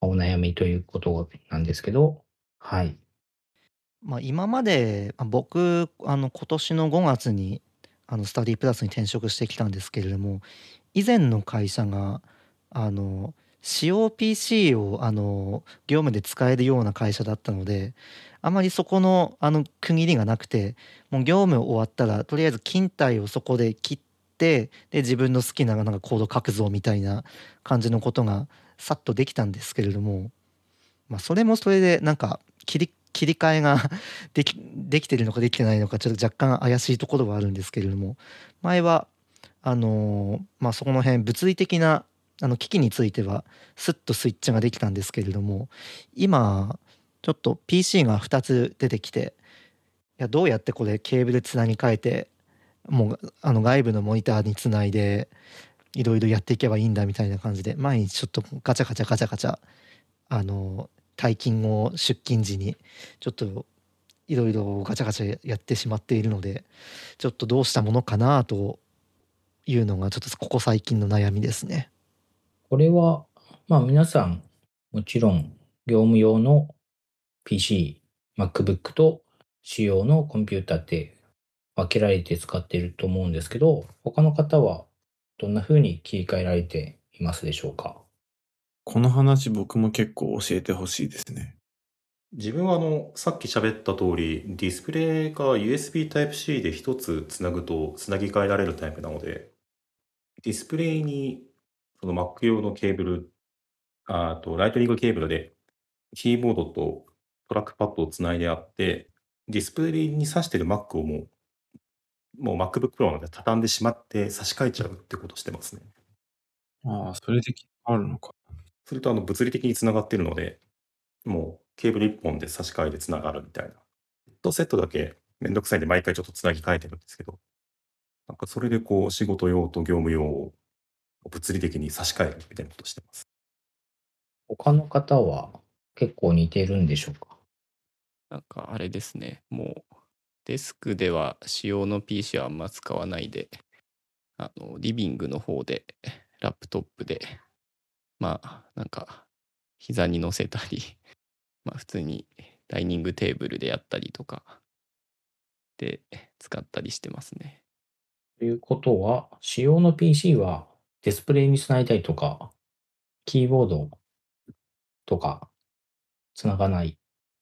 お悩みということなんですけど、はい。まあ、今まで僕あの今年の5月にあのスタディプラスに転職してきたんですけれども以前の会社があの使用 PC をあの業務で使えるような会社だったのであまりそこのあの区切りがなくてもう業務終わったらとりあえず勤怠をそこで切ってで自分の好きななんかコード書くぞみたいな感じのことがさっとできたんですけれども、まあ、それもそれでなんか切り切り替えが できできてるのかできてないのかちょっと若干怪しいところはあるんですけれども。前はあのまあそこの辺物理的なあの機器についてはスッとスイッチができたんですけれども今ちょっと PC が2つ出てきていやどうやってこれケーブルつなぎ替えてもうあの外部のモニターにつないでいろいろやっていけばいいんだみたいな感じで毎日ちょっとガチャガチャガチャガチャあの退勤後出勤時にちょっといろいろガチャガチャやってしまっているのでちょっとどうしたものかなというのがちょっとここ最近の悩みですね。これは、まあ皆さん、もちろん業務用の PC、MacBook と仕様のコンピューターって分けられて使っていると思うんですけど、他の方はどんな風に切り替えられていますでしょうか？この話僕も結構教えてほしいですね。自分はあの、さっき喋った通り、ディスプレイが USB Type-C で一つつなぐとつなぎ替えられるタイプなので、ディスプレイにその Mac 用のケーブル、あとライトニングケーブルでキーボードとトラックパッドをつないであって、ディスプレイに挿してる Mac をもう、もう MacBook Pro なので畳んでしまって差し替えちゃうってことしてますね。ああ、それであるのか。するとあの物理的につながっているので、もうケーブル1本で差し替えでつながるみたいな。ヘッドセットだけめんどくさいんで毎回ちょっとつなぎ替えてるんですけど、なんかそれでこう仕事用と業務用を物理的に差し替えるみたいなことしてます。他の方は結構似てるんでしょうか？なんかあれですね、もうデスクでは使用の PC はあんま使わないで、あのリビングの方でラップトップで、まあなんか膝に乗せたり、まあ普通にダイニングテーブルでやったりとかで使ったりしてますね。ということは、仕様の PC はディスプレイにつないだりとか、キーボードとかつながない。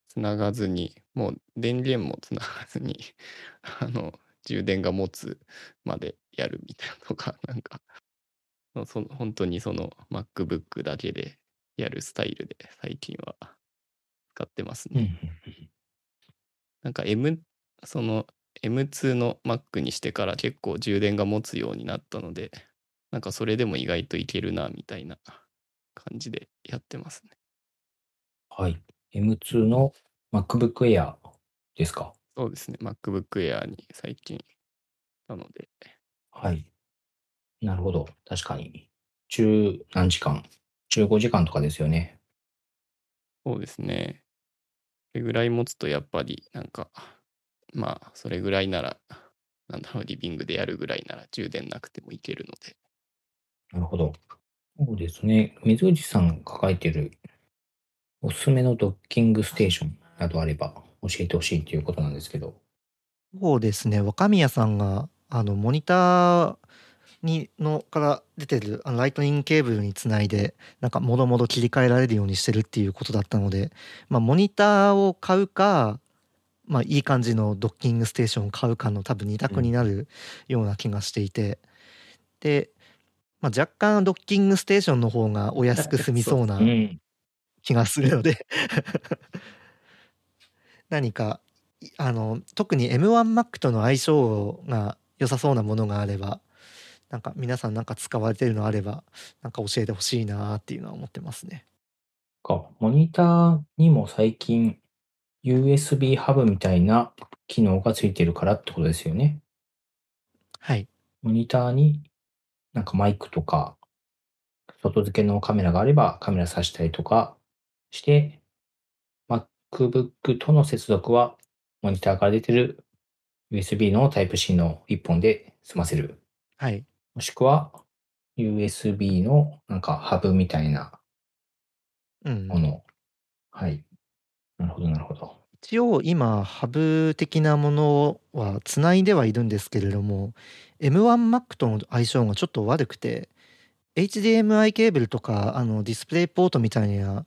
つながずに、もう電源もつながずに、あの、充電が持つまでやるみたいなとか、なんか、そその本当にその MacBook だけでやるスタイルで最近は使ってますね。なんか M、その M2 の Mac にしてから結構充電が持つようになったので、なんかそれでも意外といけるな、みたいな感じでやってますね。はい。M2 の MacBook Air ですか？そうですね。MacBook Air に最近なので。はい。なるほど。確かに。中何時間 ?15 時間とかですよね。そうですね。それぐらい持つとやっぱりなんか、まあそれぐらいなら、なんだろう、リビングでやるぐらいなら充電なくてもいけるので。なるほど。そうですね。水口さんが書いてるおすすめのドッキングステーションなどあれば教えてほしいということなんですけど。そうですね。若宮さんが、あの、モニターにのから出てるあのライトニングケーブルにつないでなんかもろもろ切り替えられるようにしてるっていうことだったので、まあ、モニターを買うか、まあ、いい感じのドッキングステーションを買うかの多分2択になるような気がしていて、で、まあ、若干ドッキングステーションの方がお安く済みそうなうん。気がするので。何かあの特に M1Mac との相性が良さそうなものがあればなんか皆さんなんか使われてるのあればなんか教えてほしいなっていうのは思ってますね。か、モニターにも最近 USB ハブみたいな機能がついてるからってことですよね。はい。モニターになんかマイクとか外付けのカメラがあればカメラ挿したりとかして、MacBook との接続はモニターから出てる USB の Type-C の1本で済ませる。はい。もしくは USB のなんかハブみたいなうんもの。はい。なるほど、なるほど。一応今ハブ的なものはつないではいるんですけれども M1Mac との相性がちょっと悪くて HDMI ケーブルとかあのディスプレイポートみたいな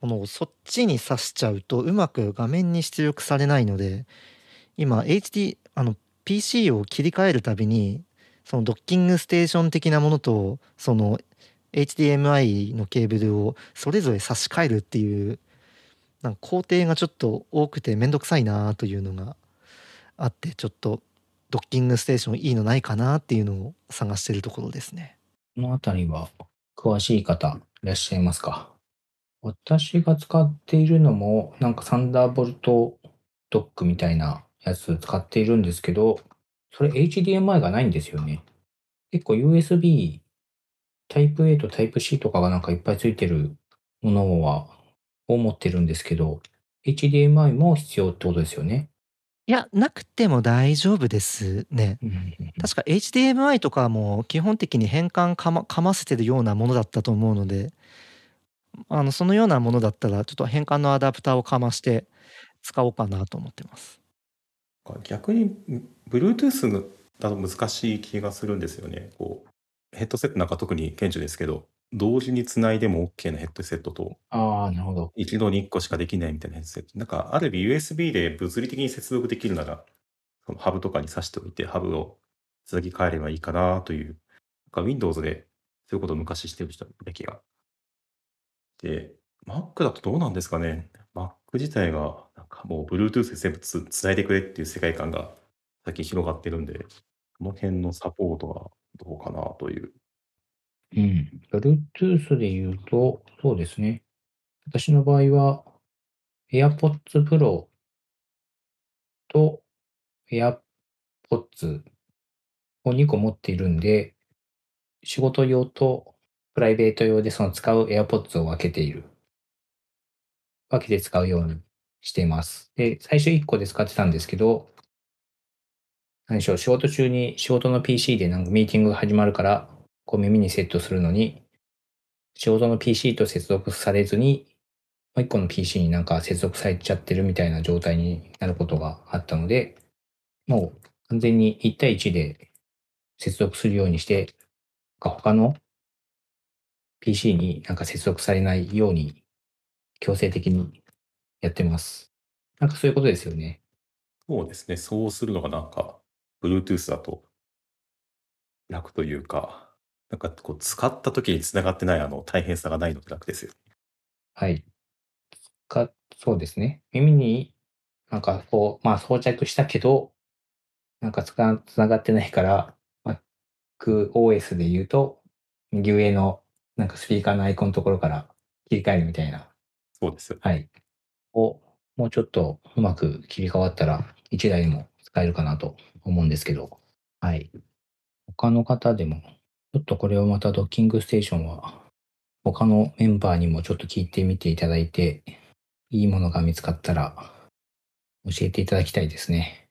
ものをそっちに挿しちゃうとうまく画面に出力されないので今 HD あの PC を切り替えるたびにそのドッキングステーション的なものとその HDMI のケーブルをそれぞれ差し替えるっていうなんか工程がちょっと多くてめんどくさいなというのがあってちょっとドッキングステーションいいのないかなっていうのを探してるところですね。このあたりは詳しい方いらっしゃいますか私が使っているのもなんかサンダーボルトドックみたいなやつ使っているんですけど、それ HDMI がないんですよね。結構 USB Type A と Type C とかがなんかいっぱいついてるものは、を持ってるんですけど、HDMI も必要ってことですよね。いやなくても大丈夫ですね。確か HDMI とかも基本的に変換かまかませてるようなものだったと思うのであのそのようなものだったらちょっと変換のアダプターをかまして使おうかなと思ってます。逆に Bluetooth だと難しい気がするんですよね。こうヘッドセットなんか特に顕著ですけど同時につないでも OK なヘッドセットと。ああ、なるほど。一度に1個しかできないみたいなヘッドセット。なんかある意味 USB で物理的に接続できるならそのハブとかに挿しておいてハブをつなぎ替えればいいかなという。なんか Windows でそういうことを昔してる人だけが。で Mac だとどうなんですかね Mac 自体がなんかもう Bluetooth で全部つつないでくれっていう世界観が最近広がってるんでこの辺のサポートはどうかなといううん。Bluetooth で言うと、そうですね。私の場合は、AirPods Pro と AirPods を2個持っているんで、仕事用とプライベート用でその使う AirPods を分けている。分けて使うようにしています。で、最初1個で使ってたんですけど、何でしょう、仕事中に仕事の PC でなんかミーティングが始まるから、こう耳にセットするのに、仕事の PC と接続されずに、もう一個の PC になんか接続されちゃってるみたいな状態になることがあったので、もう完全に1対1で接続するようにして、他の PC になんか接続されないように強制的にやってます。なんかそういうことですよね。そうですね。そうするのがなんか、Bluetooth だと楽というか、なんかこう使った時に繋がってないあの大変さがないので楽ですよ。はい。か、そうですね。耳になんかこう、まあ装着したけど、なんかつか、つながってないから、MacOS で言うと、右上のなんかスピーカーのアイコンのところから切り替えるみたいな。そうです。はい。を、もうちょっとうまく切り替わったら、1台でも使えるかなと思うんですけど、はい。他の方でも、ちょっとこれをまたドッキングステーションは、他のメンバーにもちょっと聞いてみていただいて、いいものが見つかったら、教えていただきたいですね。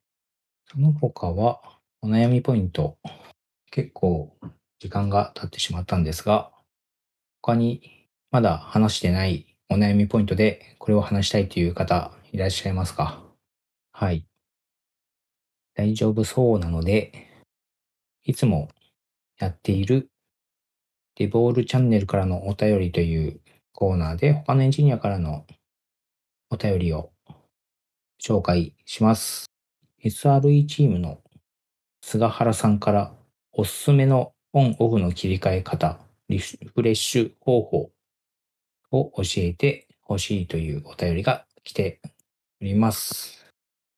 その他は、お悩みポイント、結構時間が経ってしまったんですが、他にまだ話してないお悩みポイントでこれを話したいという方いらっしゃいますか？はい。大丈夫そうなので、いつもやっているデボールチャンネルからのお便りというコーナーで他のエンジニアからのお便りを紹介します。SRE チームの菅原さんからおすすめのオンオフの切り替え方、リフレッシュ方法を教えてほしいというお便りが来ております。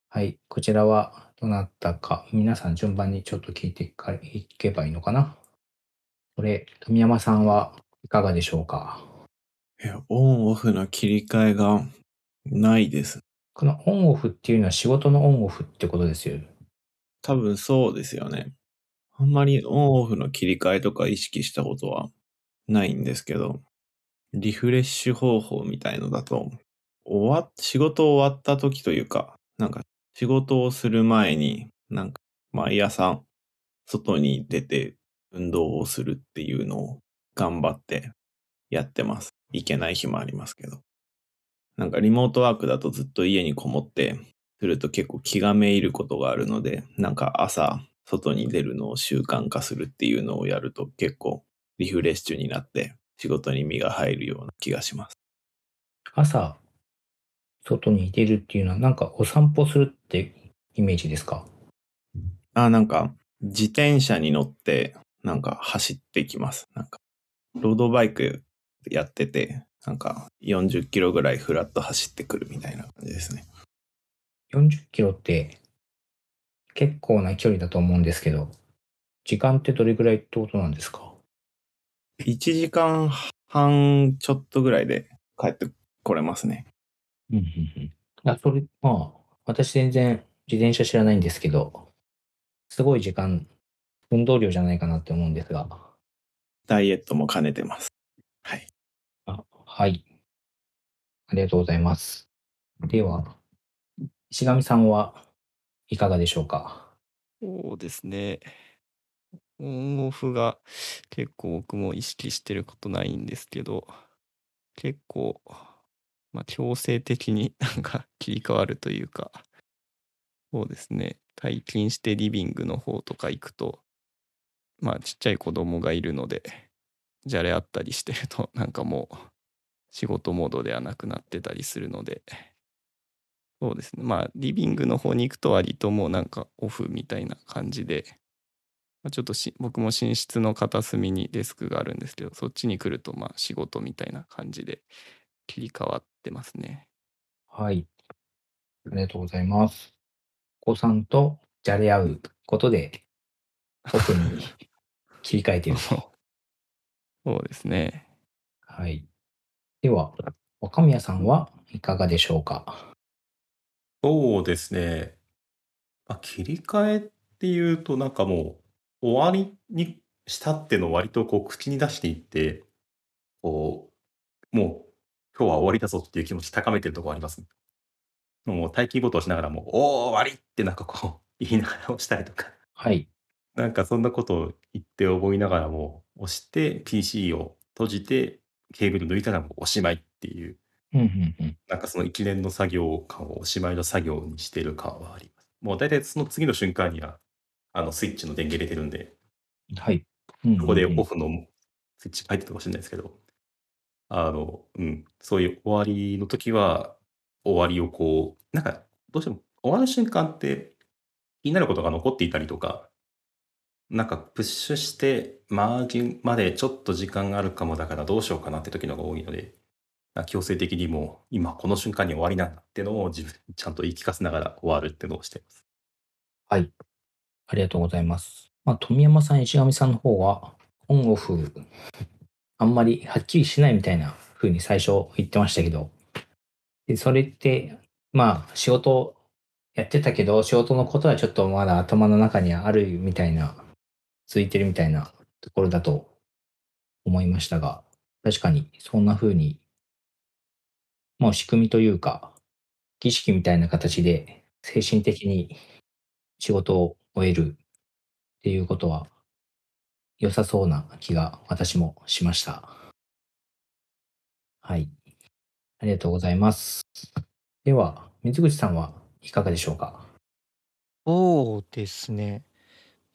はい。こちらはどなたか、皆さん順番にちょっと聞いていけばいいのかな？これ、富山さんはいかがでしょうか？いやオンオフの切り替えがないです。このオンオフっていうのは仕事のオンオフってことですよ。多分そうですよね。あんまりオンオフの切り替えとか意識したことはないんですけど、リフレッシュ方法みたいのだと、終わ、仕事終わった時というか、なんか仕事をする前に、なんか毎朝外に出て運動をするっていうのを頑張ってやってます。いけない日もありますけど。なんかリモートワークだとずっと家にこもってすると結構気がめいることがあるので、なんか朝外に出るのを習慣化するっていうのをやると結構リフレッシュになって仕事に身が入るような気がします。朝、外に出るっていうのは、なんかお散歩するってイメージですか？あ、なんか自転車に乗ってなんか走ってきます。なんかロードバイクやってて、なんか40キロぐらいフラッと走ってくるみたいな感じですね。40キロって結構な距離だと思うんですけど、時間ってどれぐらいってことなんですか？1時間半ちょっとぐらいで帰ってこれますね。うんうんうん。あ、それ、まあ、私全然自転車知らないんですけど、すごい時間、運動量じゃないかなって思うんですが、ダイエットも兼ねてます。はい。あはい。ありがとうございます。では、石上さんはいかがでしょうか？そうですね。オンオフが結構僕も意識してることないんですけど、結構、まあ、強制的に なんか切り替わるというか、そうですね。退勤してリビングの方とか行くと、まあちっちゃい子供がいるので、じゃれあったりしてると、なんかもう仕事モードではなくなってたりするので、そうですね。まあ、リビングの方に行くと割ともうなんかオフみたいな感じで、ちょっとし僕も寝室の片隅にデスクがあるんですけど、そっちに来るとまあ仕事みたいな感じで切り替わってますね。はい。ありがとうございます。お子さんとじゃれ合うことで、奥に切り替えていると。そうですね。はい。では、若宮さんはいかがでしょうか？そうですね。まあ、切り替えっていうと、なんかもう、終わりにしたってのを割とこう口に出していって、こう、もう、今日は終わりだぞっていう気持ち高めてるところあります。もう待機ボタンをしながらもう、おー、終わりってなんかこう、言いながら押したりとか。はい。なんかそんなことを言って覚えながらも、押して PC を閉じて、ケーブル抜いたらもうおしまいっていう、うんうんうん。なんかその一連の作業感をおしまいの作業にしてる感はあります。もう大体その次の瞬間には、あのスイッチの電源入れてるんで、はい。うんこでオフのスイッチ入ってるかもしれないですけど、あの、うん、そういう終わりの時は、終わりをこう、なんか、どうしても終わる瞬間って気になることが残っていたりとか、なんかプッシュして、マージンまでちょっと時間があるかもだからどうしようかなって時のが多いので、強制的にもう今この瞬間に終わりなんだっていうのを自分にちゃんと言い聞かせながら終わるっていうのをしています。はい。ありがとうございます。まあ、富山さん、石上さんの方は、オンオフ、あんまりはっきりしないみたいな風に最初言ってましたけど、でそれって、まあ仕事やってたけど、仕事のことはちょっとまだ頭の中にあるみたいな、続いてるみたいなところだと思いましたが、確かにそんな風に、もう仕組みというか、儀式みたいな形で精神的に仕事を終えるっていうことは良さそうな気が私もしました。はい。ありがとうございます。では、水口さんはいかがでしょうか？そうですね。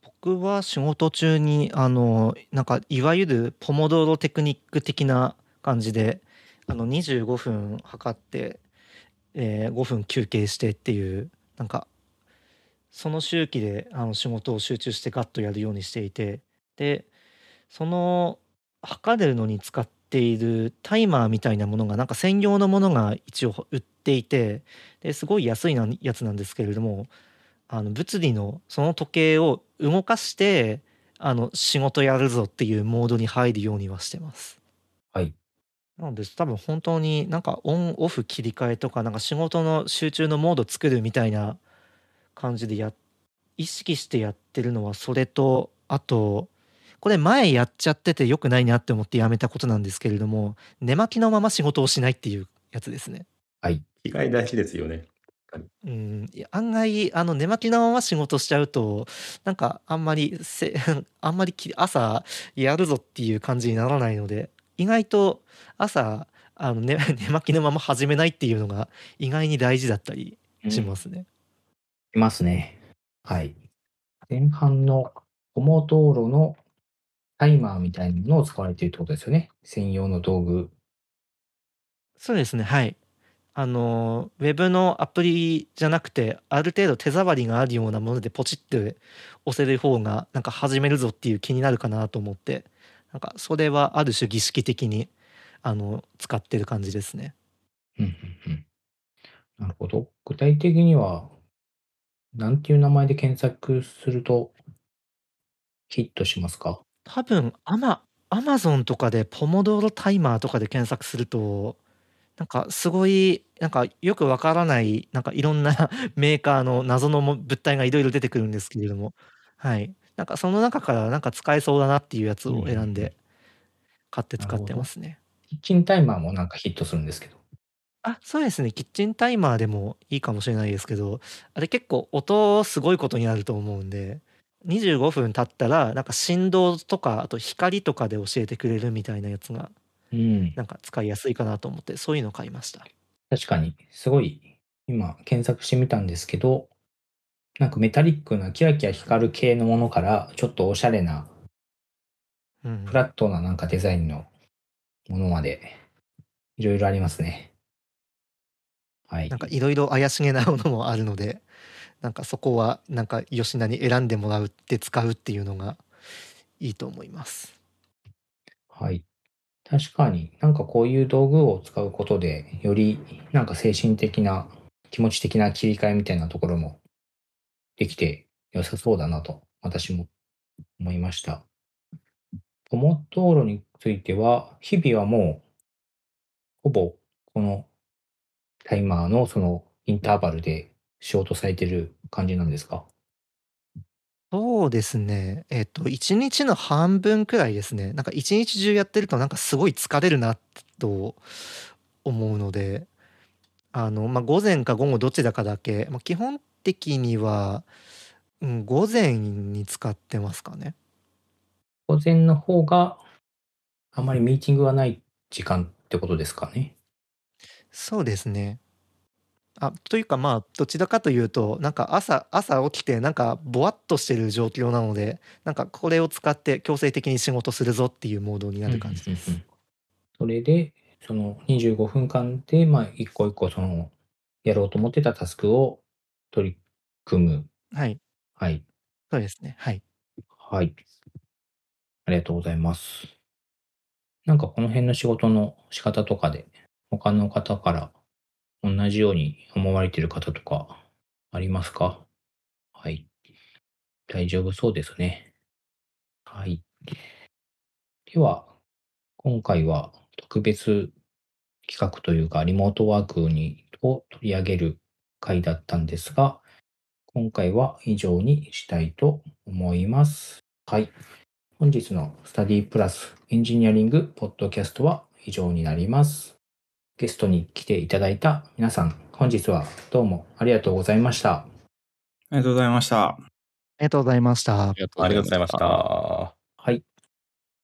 僕は仕事中にあのなんかいわゆるポモドーロテクニック的な感じであの25分測って、えー5分休憩してっていうなんかその周期であの仕事を集中してガッとやるようにしていてでその測るのに使っているタイマーみたいなものがなんか専用のものが一応売っていてですごい安いなやつなんですけれどもあの物理のその時計を動かしてあの仕事やるぞっていうモードに入るようにはしてます。はい。なので多分本当になんかオンオフ切り替えとかなんか仕事の集中のモード作るみたいな感じでや意識してやってるのはそれとあとこれ前やっちゃっててよくないなって思ってやめたことなんですけれども寝巻きのまま仕事をしないっていうやつですね。はい。意外大事ですよね。うん、案外あの寝巻きのまま仕事しちゃうとなんかあんまりせ あんまりき朝やるぞっていう感じにならないので意外と朝あの、ね、寝巻きのまま始めないっていうのが意外に大事だったりしますね。いますね。はい。前半のポモ道路のタイマーみたいなものを使われているってことですよね。専用の道具。そうですねはい。あのウェブのアプリじゃなくてある程度手触りがあるようなものでポチって押せる方がなんか始めるぞっていう気になるかなと思ってなんかそれはある種儀式的にあの使ってる感じですね。うんうんうん。なるほど。具体的には、なんていう名前で検索するとヒットしますか？多分アマアマゾンとかでポモドーロタイマーとかで検索するとなんかすごいなんかよくわからないなんかいろんな メーカーの謎のも物体がいろいろ出てくるんですけれども。はい。なんかその中からなんか使えそうだなっていうやつを選んうんうんうん。で買って使ってますね。キッチンタイマーもなんかヒットするんですけど。あそうですねキッチンタイマーでもいいかもしれないですけどあれ結構音すごいことになると思うんで25分経ったらなんか振動とかあと光とかで教えてくれるみたいなやつがうん。なんか使いやすいかなと思ってそういうのを買いました。確かに、すごい、今検索してみたんですけど、なんかメタリックなキラキラ光る系のものから、ちょっとおしゃれな、うんフラットななんかデザインのものまで、いろいろありますね。はい。なんかいろいろ怪しげなものもあるのでなんかそこはなんか吉田に選んでもらうって使うっていうのがいいと思います。はい。確かになんかこういう道具を使うことで、よりなんか精神的な、気持ち的な切り替えみたいなところもできて良さそうだなと、私も思いました。ポモ道路については、日々はもう、ほぼこのタイマーのそのインターバルで仕事されてる感じなんですか？そうですねえっ、と1日の半分くらいですねなんか一日中やってるとなんかすごい疲れるなと思うのであの、まあ、午前か午後どちらかだけ、まあ、基本的には、うん、午前に使ってますかね。午前の方があまりミーティングがない時間ってことですかね。そうですね。あというかまあどちらかというとなんか朝朝起きてなんかぼわっとしてる状況なのでなんかこれを使って強制的に仕事するぞっていうモードになる感じです。うんうんうんそれで、その25分間で、まあ、一個一個その、やろうと思ってたタスクを取り組む。はいはい。そうですねはい。はい。ありがとうございます。なんかこの辺の仕事の仕方とかで、他の方から同じように思われている方とかありますか？はい。大丈夫そうですね。はい。では、今回は特別企画というか、リモートワークにを取り上げる回だったんですが、今回は以上にしたいと思います。はい。本日のスタディプラスエンジニアリングポッドキャストは以上になります。ゲストに来ていただいた皆さん、本日はどうもありがとうございました。ありがとうございました。ありがとうございましたあ。りがとうございました。はい。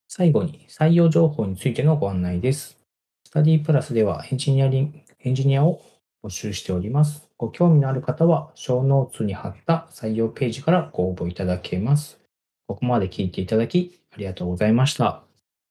最後に採用情報についてのご案内です。スタディプラスではエンジニアリンエンジニアを募集しております。ご興味のある方は、小ノーツに貼った採用ページからご応募いただけます。ここまで聞いていただき、ありがとうございました。